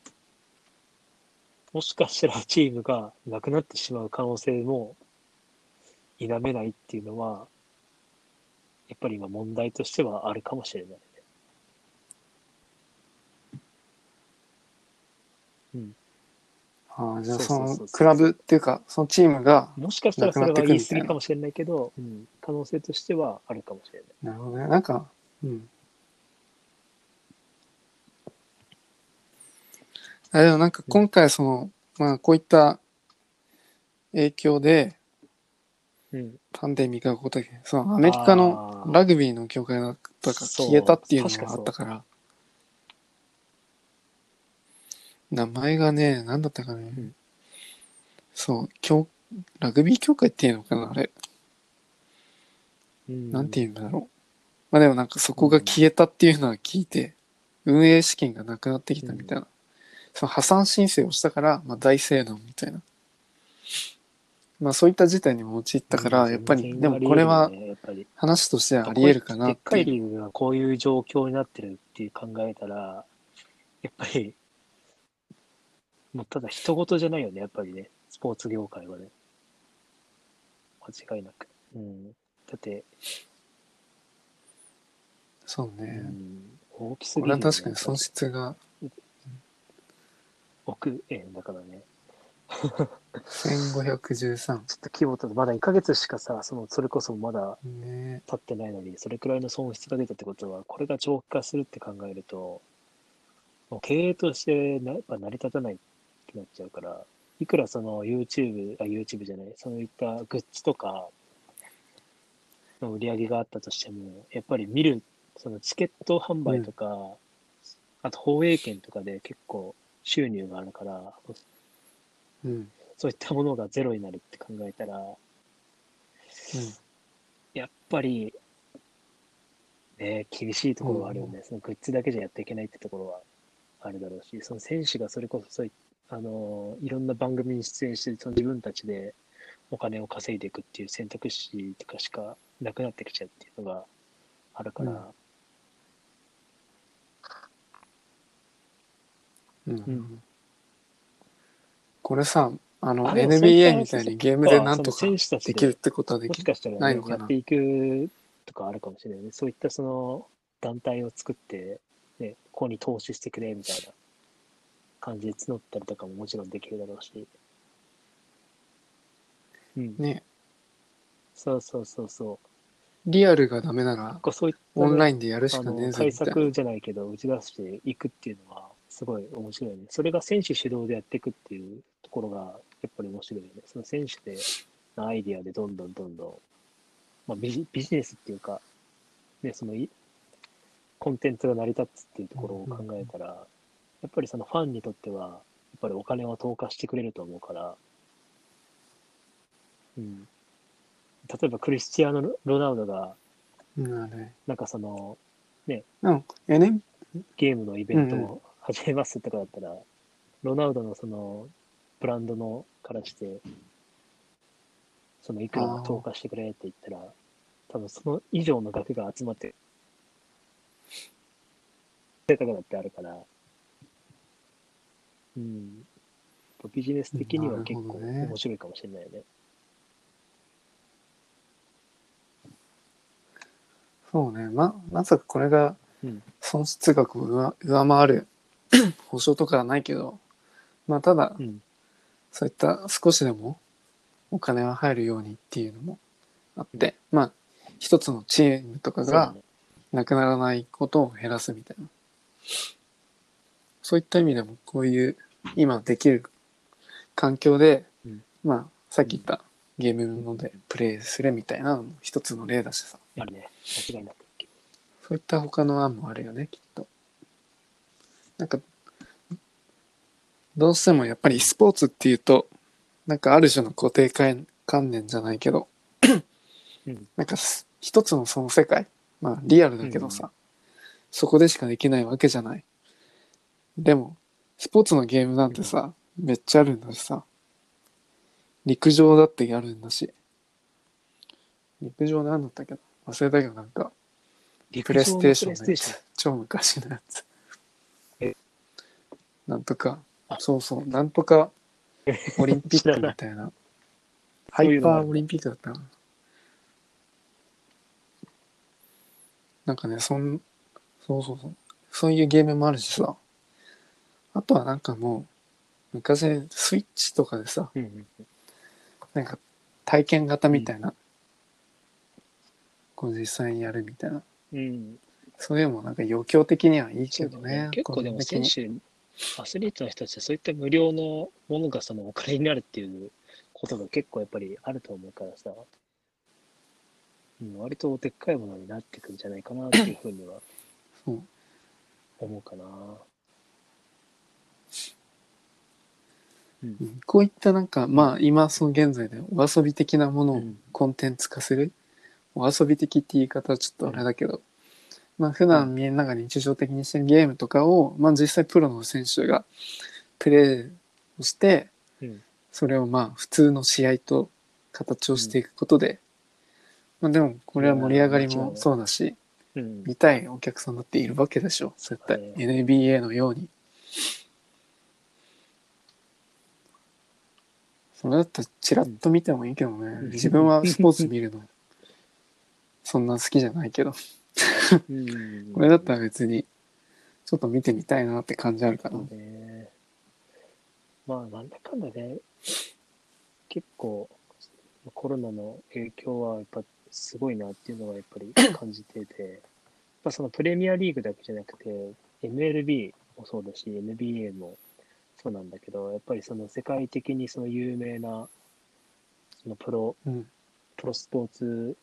もしかしたらチームがなくなってしまう可能性も否めないっていうのは、やっぱり今問題としてはあるかもしれないね。うん。ああ、じゃあそのクラブっていうか、そのチームが、もしかしたらそれは言い過ぎかもしれないけど、うん、可能性としてはあるかもしれない。なるほどね。なんか、うん。あでもなんか今回その、まあこういった影響でうん。パンデミックが起こった時そのアメリカのラグビーの協会がとかそう消えたっていうのがあったから、名前がね、なんだったかね。んそう、協ラグビー協会っていうのかな、あれ。うん、なんて言うんだろう。まあでもなんかそこが消えたっていうのは聞いて、運営資金がなくなってきたみたいな。その破産申請をしたから、まあ大正論みたいな。まあそういった事態にも陥ったから、うんやっぱり、全でもこれは話としてはあり得るかなでっかいっていう。リーグがこういう状況になってるっていう考えたら、やっぱり、もうただ人事じゃないよね、やっぱりね、スポーツ業界はね。間違いなく。うん。だって、うそうね。ん、大きすぎこるよね、れは確かに損失がり億円だからね。1513。ちょっと規模とまだ1ヶ月しかさ、その、それこそまだね経ってないのに、それくらいの損失が出たってことは、これが長期化するって考えると、もう経営としてなやっぱ成り立たないってなっちゃうから、いくらその YouTube、あ、YouTube じゃない、そういったグッズとかの売り上げがあったとしても、やっぱり見る、そのチケット販売とか、あと放映権とかで結構収入があるから、うん。そういったものがゼロになるって考えたら、やっぱり、ね、厳しいところはあるよね。そのグッズだけじゃやっていけないってところはあるだろうし、その選手がそれこそそういあのいろんな番組に出演して、その自分たちでお金を稼いでいくっていう選択肢とかしかなくなってきちゃうっていうのがあるから、うん。これさ、あの、NBA みたいにゲームでなんとかでできるってことはできないのかなやっていくとかあるかもしれないね。そういったその団体を作って、ね、ここに投資してくれみたいな感じで募ったりとかももちろんできるだろうし。うん。ね。そうそうそうそう。リアルがダメなら、こうそういったね、オンラインでやるしあかねえぞみたいな。策じゃないけど、打ち出していくっていうのは、すごい面白いね。それが選手主導でやっていくっていうところが、やっぱり面白いよね。その選手でのアイディアでどんどんどんどん、まあ、ビジビジネスっていうか、ね、そのいコンテンツが成り立つっていうところを考えたら、やっぱりそのファンにとっては、やっぱりお金を投下してくれると思うから、うん。例えばクリスチアーノ・ロナウドが。なんかその、うん。N、ゲームのイベントを始めますとかだったら、ロナウドのその、ブランドのからして、そのいくらか投下してくれって言ったら、多分その以上の額が集まって、とかだってあるから、うん。ビジネス的には結構面白いかもしれないよね。そうね。ま、まさかこれがうん損失額を上上回る <clears throat> 保証とかはないけど、まあただ、うん。そういった少しでもお金は入るようにっていうのもあって、まあ一つのチームとかがなくならないことを減らすみたいな。そういった意味でもこういう今できる環境で、うんまあさっき言ったゲームのでプレイするみたいなのも一つの例だしさ。あるね。間違いなく。そういった他の案もあるよね、きっと。なんか、どうしてもやっぱりスポーツっていうと、なんかある種の固定観観念じゃないけど、うん。なんかす一つのその世界、まあリアルだけどさ、そこでしかできないわけじゃない。でも、スポーツのゲームなんてさ、めっちゃあるんだしさ、陸上だってやるんだし、陸上なんだったっけど忘れたけどなんか、プレイステーションのやつ。超昔のやつ。えなんとかあ。そうそうなんとかオリンピックみたいな。<laughs> ハイパーオリンピックだったな。なんかねそんそうそうそう。そういうゲームもあるしさ。あとはなんかもう昔スイッチとかでさなんか体験型みたいな、こう実際にやるみたいな。うん。それもなんか余興的にはいいけどねね。結構でも選手、アスリートの人たちはそういった無料のものがそのお金になるっていうことが結構やっぱりあると思うからさ、うん、割とでっかいものになってくんじゃないかなっていうふうには思うかな。うん。こういったなんかまあ今その現在でお遊び的なものをうん。コンテンツ化する、お遊び的って言い方はちょっとあれだけど、まあ普段みんなが日常的にしてるゲームとかを、まあ実際プロの選手がプレイをして、うんそれをまあ普通の試合と形をしていくことで、まあでもこれは盛り上がりもそうだし、うん。見たいお客さんだっているわけでしょ。絶対。NBA のように。それだったらチラッと見てもいいけどね。うん自分はスポーツ見るの、そんな好きじゃないけど。うんこれだったら別に、ちょっと見てみたいなって感じあるかな。ね。まあ、なんだかんだね、結構、コロナの影響はやっぱすごいなっていうのはやっぱり <coughs> 感じてて、やっぱそのプレミアリーグだけじゃなくて、MLB もそうだし、NBA もそうなんだけど、やっぱりその世界的にその有名な、そのプロ、うん。プロスポーツ、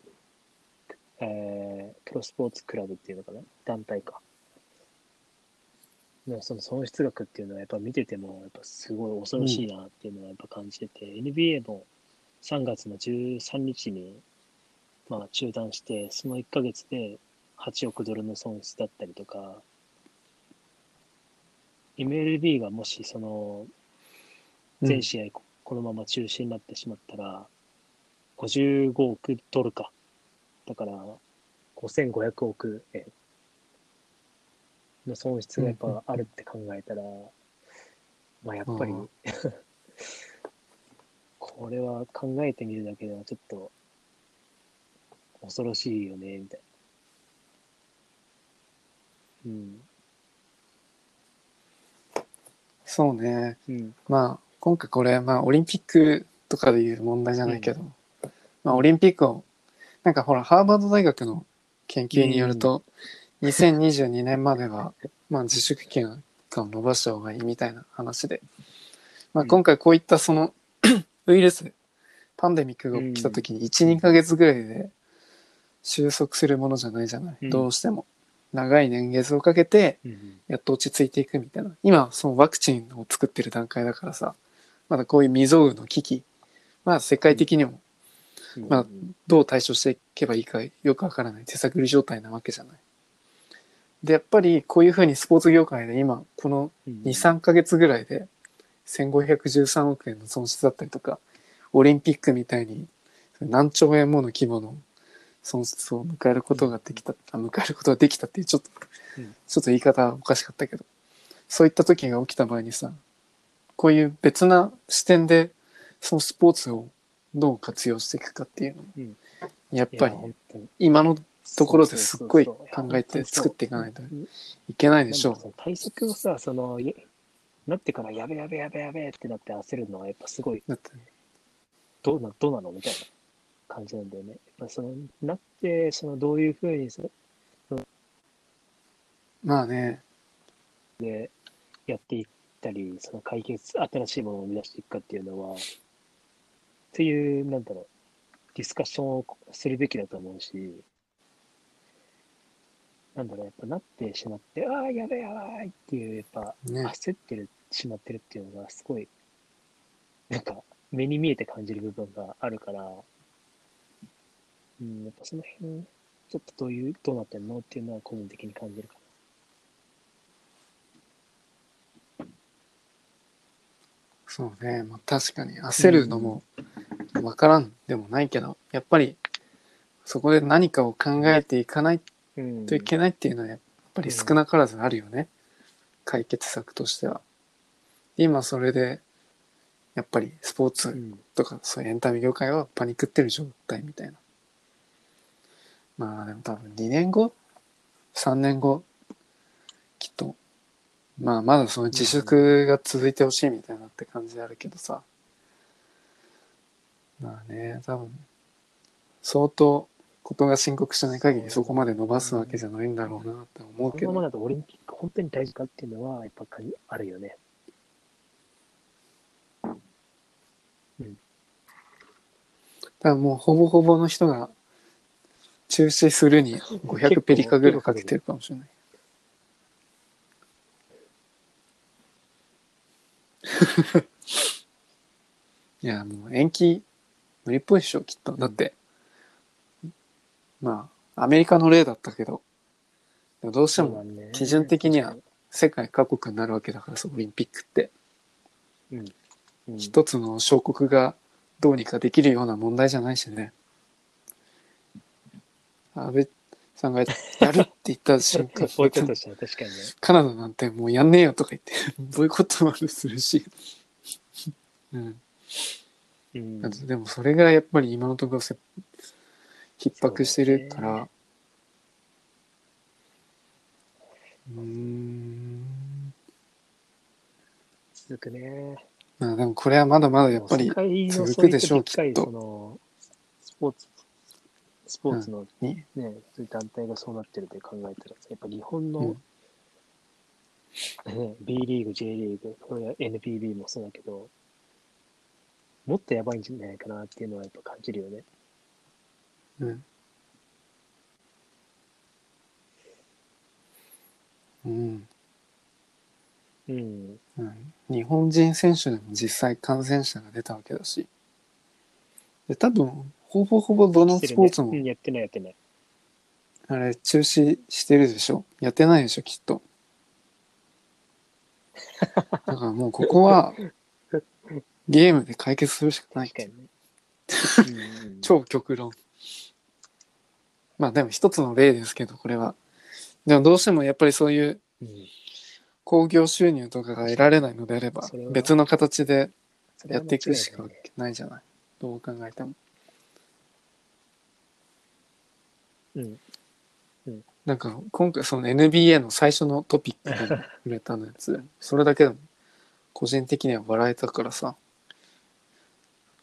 えー、プロスポーツクラブっていうのかな？団体か。のその損失額っていうのはやっぱ見ててもやっぱすごい恐ろしいなっていうのはやっぱ感じてて、NBA も3月の13日にまあ中断して、その1ヶ月で8億ドルの損失だったりとか、MLB がもしそのうん全試合ここのまま中止になってしまったら、55億ドルか。だから、5500億円の損失がやっぱあるって考えたら、まあやっぱりうん、<laughs> これは考えてみるだけではちょっと恐ろしいよね、みたいな。うん。そうね。うん。まあ、今回これ、まあ、オリンピックとかでいう問題じゃないけど、まあ、オリンピックを、なんかほら、ハーバード大学の研究によると、2022年までは、<laughs> まあ、自粛期間を伸ばした方がいいみたいな話で、まあ、うん。今回こういったその、<clears throat> ウイルス、パンデミックが起きた時に1、2ヶ月ぐらいで収束するものじゃないじゃない、うん。どうしても。長い年月をかけて、うん。やっと落ち着いていくみたいな。今、そのワクチンを作ってる段階だからさ、まだこういう未曾有の危機、まあ世界的にもまあどう対処していけばいいかよくわからない手探り状態なわけじゃない。でやっぱりこういうふうにスポーツ業界で今この23ヶ月ぐらいで1513億円の損失だったりとかオリンピックみたいに何兆円もの規模の損失を迎えることができたあ迎えることができたっていうちょっと、うん。ちょっと言い方はおかしかったけどそういった時が起きた場合にさこういう別な視点でそのスポーツをどう活用していくかっていうの。やっぱり今のところですっごい考えて作っていかないといけないでしょなんかその対策をさ、その、やなってからやべやべやべやべってなって焦るのはやっぱすごい、どうな、どうなのみたいな感じなんだよね。やっぱその、なって、その、どういうふうにそのまあね。でやっていったり、その解決、新しいものを生み出していくかっていうのは、っていう、なんだろう、ディスカッションをするべきだと思うし、なんだろう、やっぱなってしまって、ああ、やべえやばいっていう、やっぱ、ね。焦ってる、しまってるっていうのが、すごい、なんか、目に見えて感じる部分があるから、うん、やっぱその辺、ちょっとどういう、どうなってんのっていうのは個人的に感じるかそうね、まあ、確かに焦るのもわからんでもないけどやっぱりそこで何かを考えていかない。といけないっていうのはやっぱり少なからずあるよね、解決策としては。今それでやっぱりスポーツうん。とかそういうエンタメ業界はパニックってる状態みたいな。まあでも多分2年後？3年後？きっと。まあまだその自粛が続いてほしいみたいなって感じであるけどさまあね多分相当ことが深刻しない限りそこまで伸ばすわけじゃないんだろうなって思うけどこのままだとオリンピック本当に大事かっていうのは、やっぱかあるよね。多分もうほぼほぼの人が中止するに500ペリカぐらいかけてるかもしれない。<laughs> いやもう延期無理っぽいでしょきっとだって、まあアメリカの例だったけど。どうしてもね。基準的には世界各国になるわけだからさオリンピックって。うん。うん。一つの小国がどうにかできるような問題じゃないしね。安倍さんがやるって言った瞬間ボイコットしたかにね。カナダなんてもうやんねえよとか言ってボイコットまでするし、うん、うん。でもそれぐらいやっぱり今のところせ逼迫してるから。う,、ーん。続くね。まあでもこれはまだまだやっぱり続くでしょうきっと。スポーツ、スポーツのにね、そういう団体がそうなってるって考えたらさ、やっぱ日本の、うん。ね B リーグ、J リーグ、NPB もそうだけど、もっとやばいんじゃないかなっていうのはやっぱ感じるよね。うん。うん。うん。うん。日本人選手でも実際感染者が出たわけだし。で多分ほぼほぼどのスポーツもうんやってないやってない。あれ中止してるでしょ？やってないでしょきっと。<laughs> だからもうここはゲームで解決するしかない。確かにね。<laughs> 超極論。まあでも一つの例ですけどこれは。でもどうしてもやっぱりそういううん。興行収入とかが得られないのであればそれは別の形でそれはやっていくしか間違いない？ねないじゃないどう考えても。うん。なんか今回その NBA の最初のトピックで売れたのやつ。<laughs> それだけでも個人的には笑えたからさ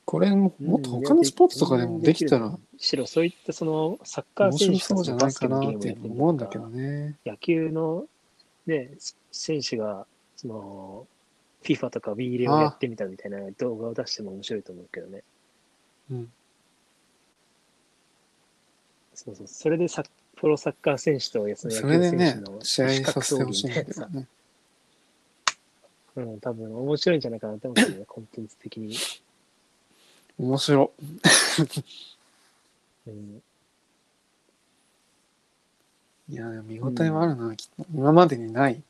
これももっと他のスポーツとかでもできたらむしろそういったそのサッカー面選手白そうじゃないかなって思うんだけどね野球のね、選手が、その、FIFA とか B リをやってみたみたいな動画を出しても面白いと思うけどね。うんそうそう。それでサップロサッカー選手とその野球選手ねの試合させてほしいんだけどねうん、多分面白いんじゃないかなと思うけどね、コンテンツ的に。面白うん。<laughs> いや、見応えはあるな、きっと。今までにない、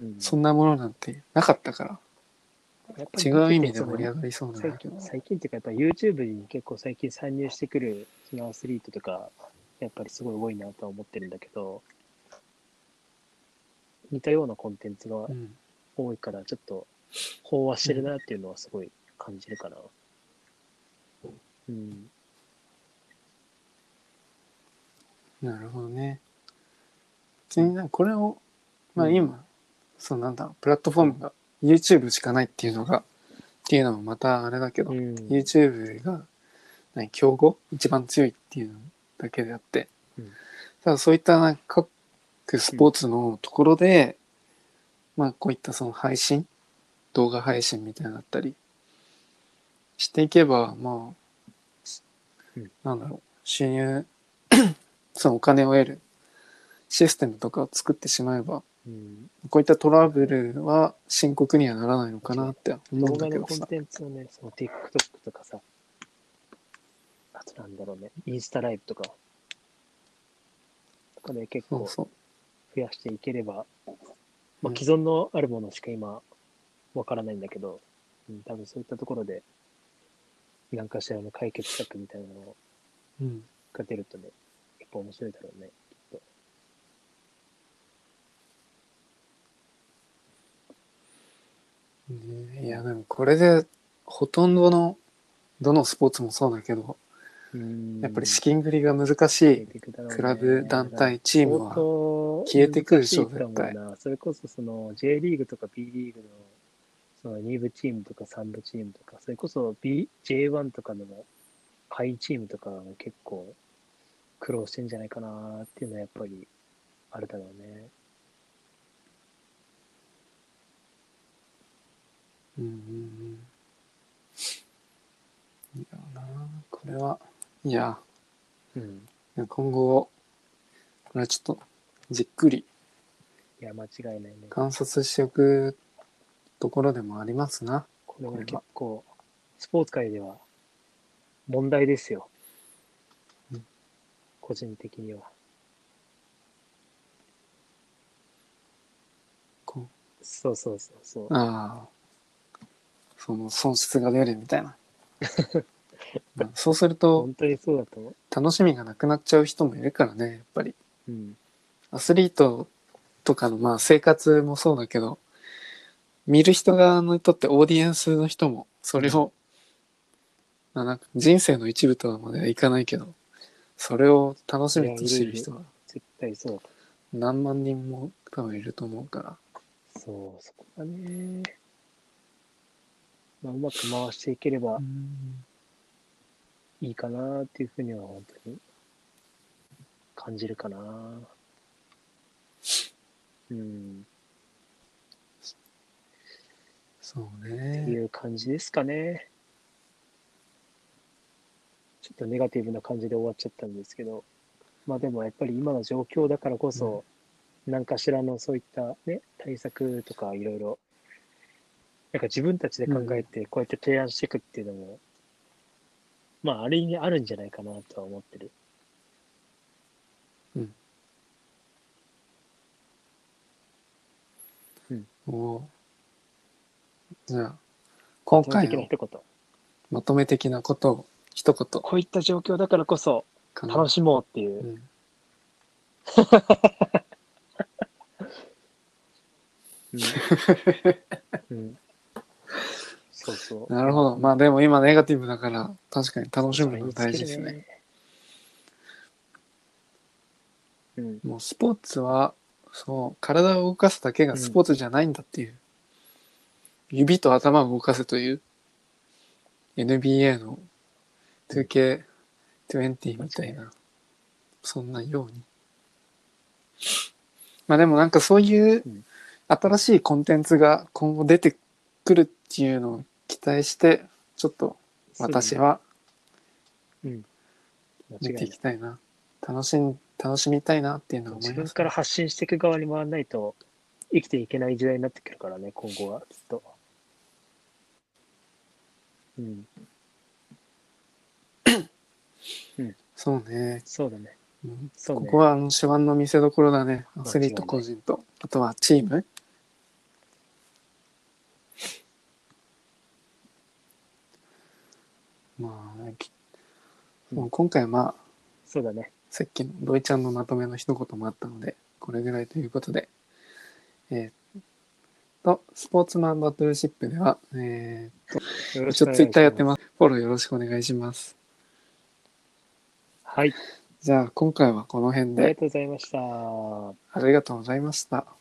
うん、そんなものなんてなかったから、違う意味で盛り上がりそうなん最だけど。最近っていうか、やっぱ YouTube に結構最近参入してくるそのアスリートとか、やっぱりすごい多いなとは思ってるんだけど、似たようなコンテンツがうん。多いから、ちょっと飽和してるなっていうのはすごい感じるかな。うん。なるほどね。別になんかこれを、まあうん。今、そうなんだ、プラットフォームが YouTube しかないっていうのが、っていうのもまたあれだけど、うん。YouTube が何競合？一番強いっていうのだけであって、うん。ただそういったなんか各スポーツのところで、まあこういったその配信？動画配信みたいなのだったりしていけばまあ、うんなんだろう収入 <coughs> そのお金を得るシステムとかを作ってしまえばうん、こういったトラブルは深刻にはならないのかなって思うんだ動画のコンけどさ。テンツをね、その TikTok とかさ、あとなんだろうね、インスタライブとか、とかで結構そうそう。増やしていければ、まあ、うん既存のあるものしか今わからないんだけど、うん、多分そういったところで何かしらの解決策みたいなのうん。が出るとね、結構面白いだろうね、きっと。ねいやでもこれでほとんどのどのスポーツもそうだけどうんやっぱり資金繰りが難しいクラブ団体チームはは消えてくるでしょ絶なそれこそその J リーグとか B リーグのその2部チームとか3部チームとか、それこそ B J1 とかの下位チームとかが結構苦労してんじゃないかなっていうのはやっぱりあるだろうね。うんうんうんいやなこれはいやうん。今後これはちょっとじっくりいや、間違いないね。観察しておくところでもありますなこれは結構、スポーツ界では問題ですよ。うん個人的には。こそうそうそうそうう。ああその損失が出るみたいなまあ <laughs> そうすると本当にそうだと。楽しみがなくなっちゃう人もいるからねやっぱりうん。アスリートとかのまあ生活もそうだけど見る人側にとってオーディエンスの人もそれを、まあなんか人生の一部とはまではいかないけどそれを楽しみとしてる人は絶対そう何万人も多分いると思うから。そう、そこがね。まあ、うまく回していければいいかなっていうふうには本当に感じるかな。うん。そうってねいう感じですかね。ちょっとネガティブな感じで終わっちゃったんですけど、まあでもやっぱり今の状況だからこそ、何かしらのそういったね、対策とかいろいろ、なんか自分たちで考えてこうやって提案していくっていうのも、まあある意味あるんじゃないかなとは思ってる。おじゃあ今回の。まとめ的なことを一言こういった状況だからこそ楽しもうっていうう。んうんうん <laughs> そうそう。なるほどまあでも今ネガティブだから確かに楽しむのが大事ですね。うん。もうスポーツはそう体を動かすだけがスポーツじゃないんだっていう、指と頭を動かせという NBA の 2K20 みたいなそんなように。まあでもなんかそういううん。新しいコンテンツが今後出てくるっていうのを期待してちょっと私は間違見ていきたいな。楽しん楽しみたいなっていうのは思います。自分から発信していく側に回らないと生きていけない時代になってくるからね、今後はきっと。うん。そうね。そうだね。うんそうねここはあの手腕の見せ所だね。アスリート個人と、あとはチーム。まあ、きもう今回はまあ、そうだね。さっきの土井ちゃんのまとめの一言もあったので、これぐらいということで。えーっと、スポーツマンバトルシップでは、えよろー、ちょっとツイッターやってす。ます。フォローよろしくお願いします。はい。じゃあ、今回はこの辺でありがとうございました。ありがとうございました。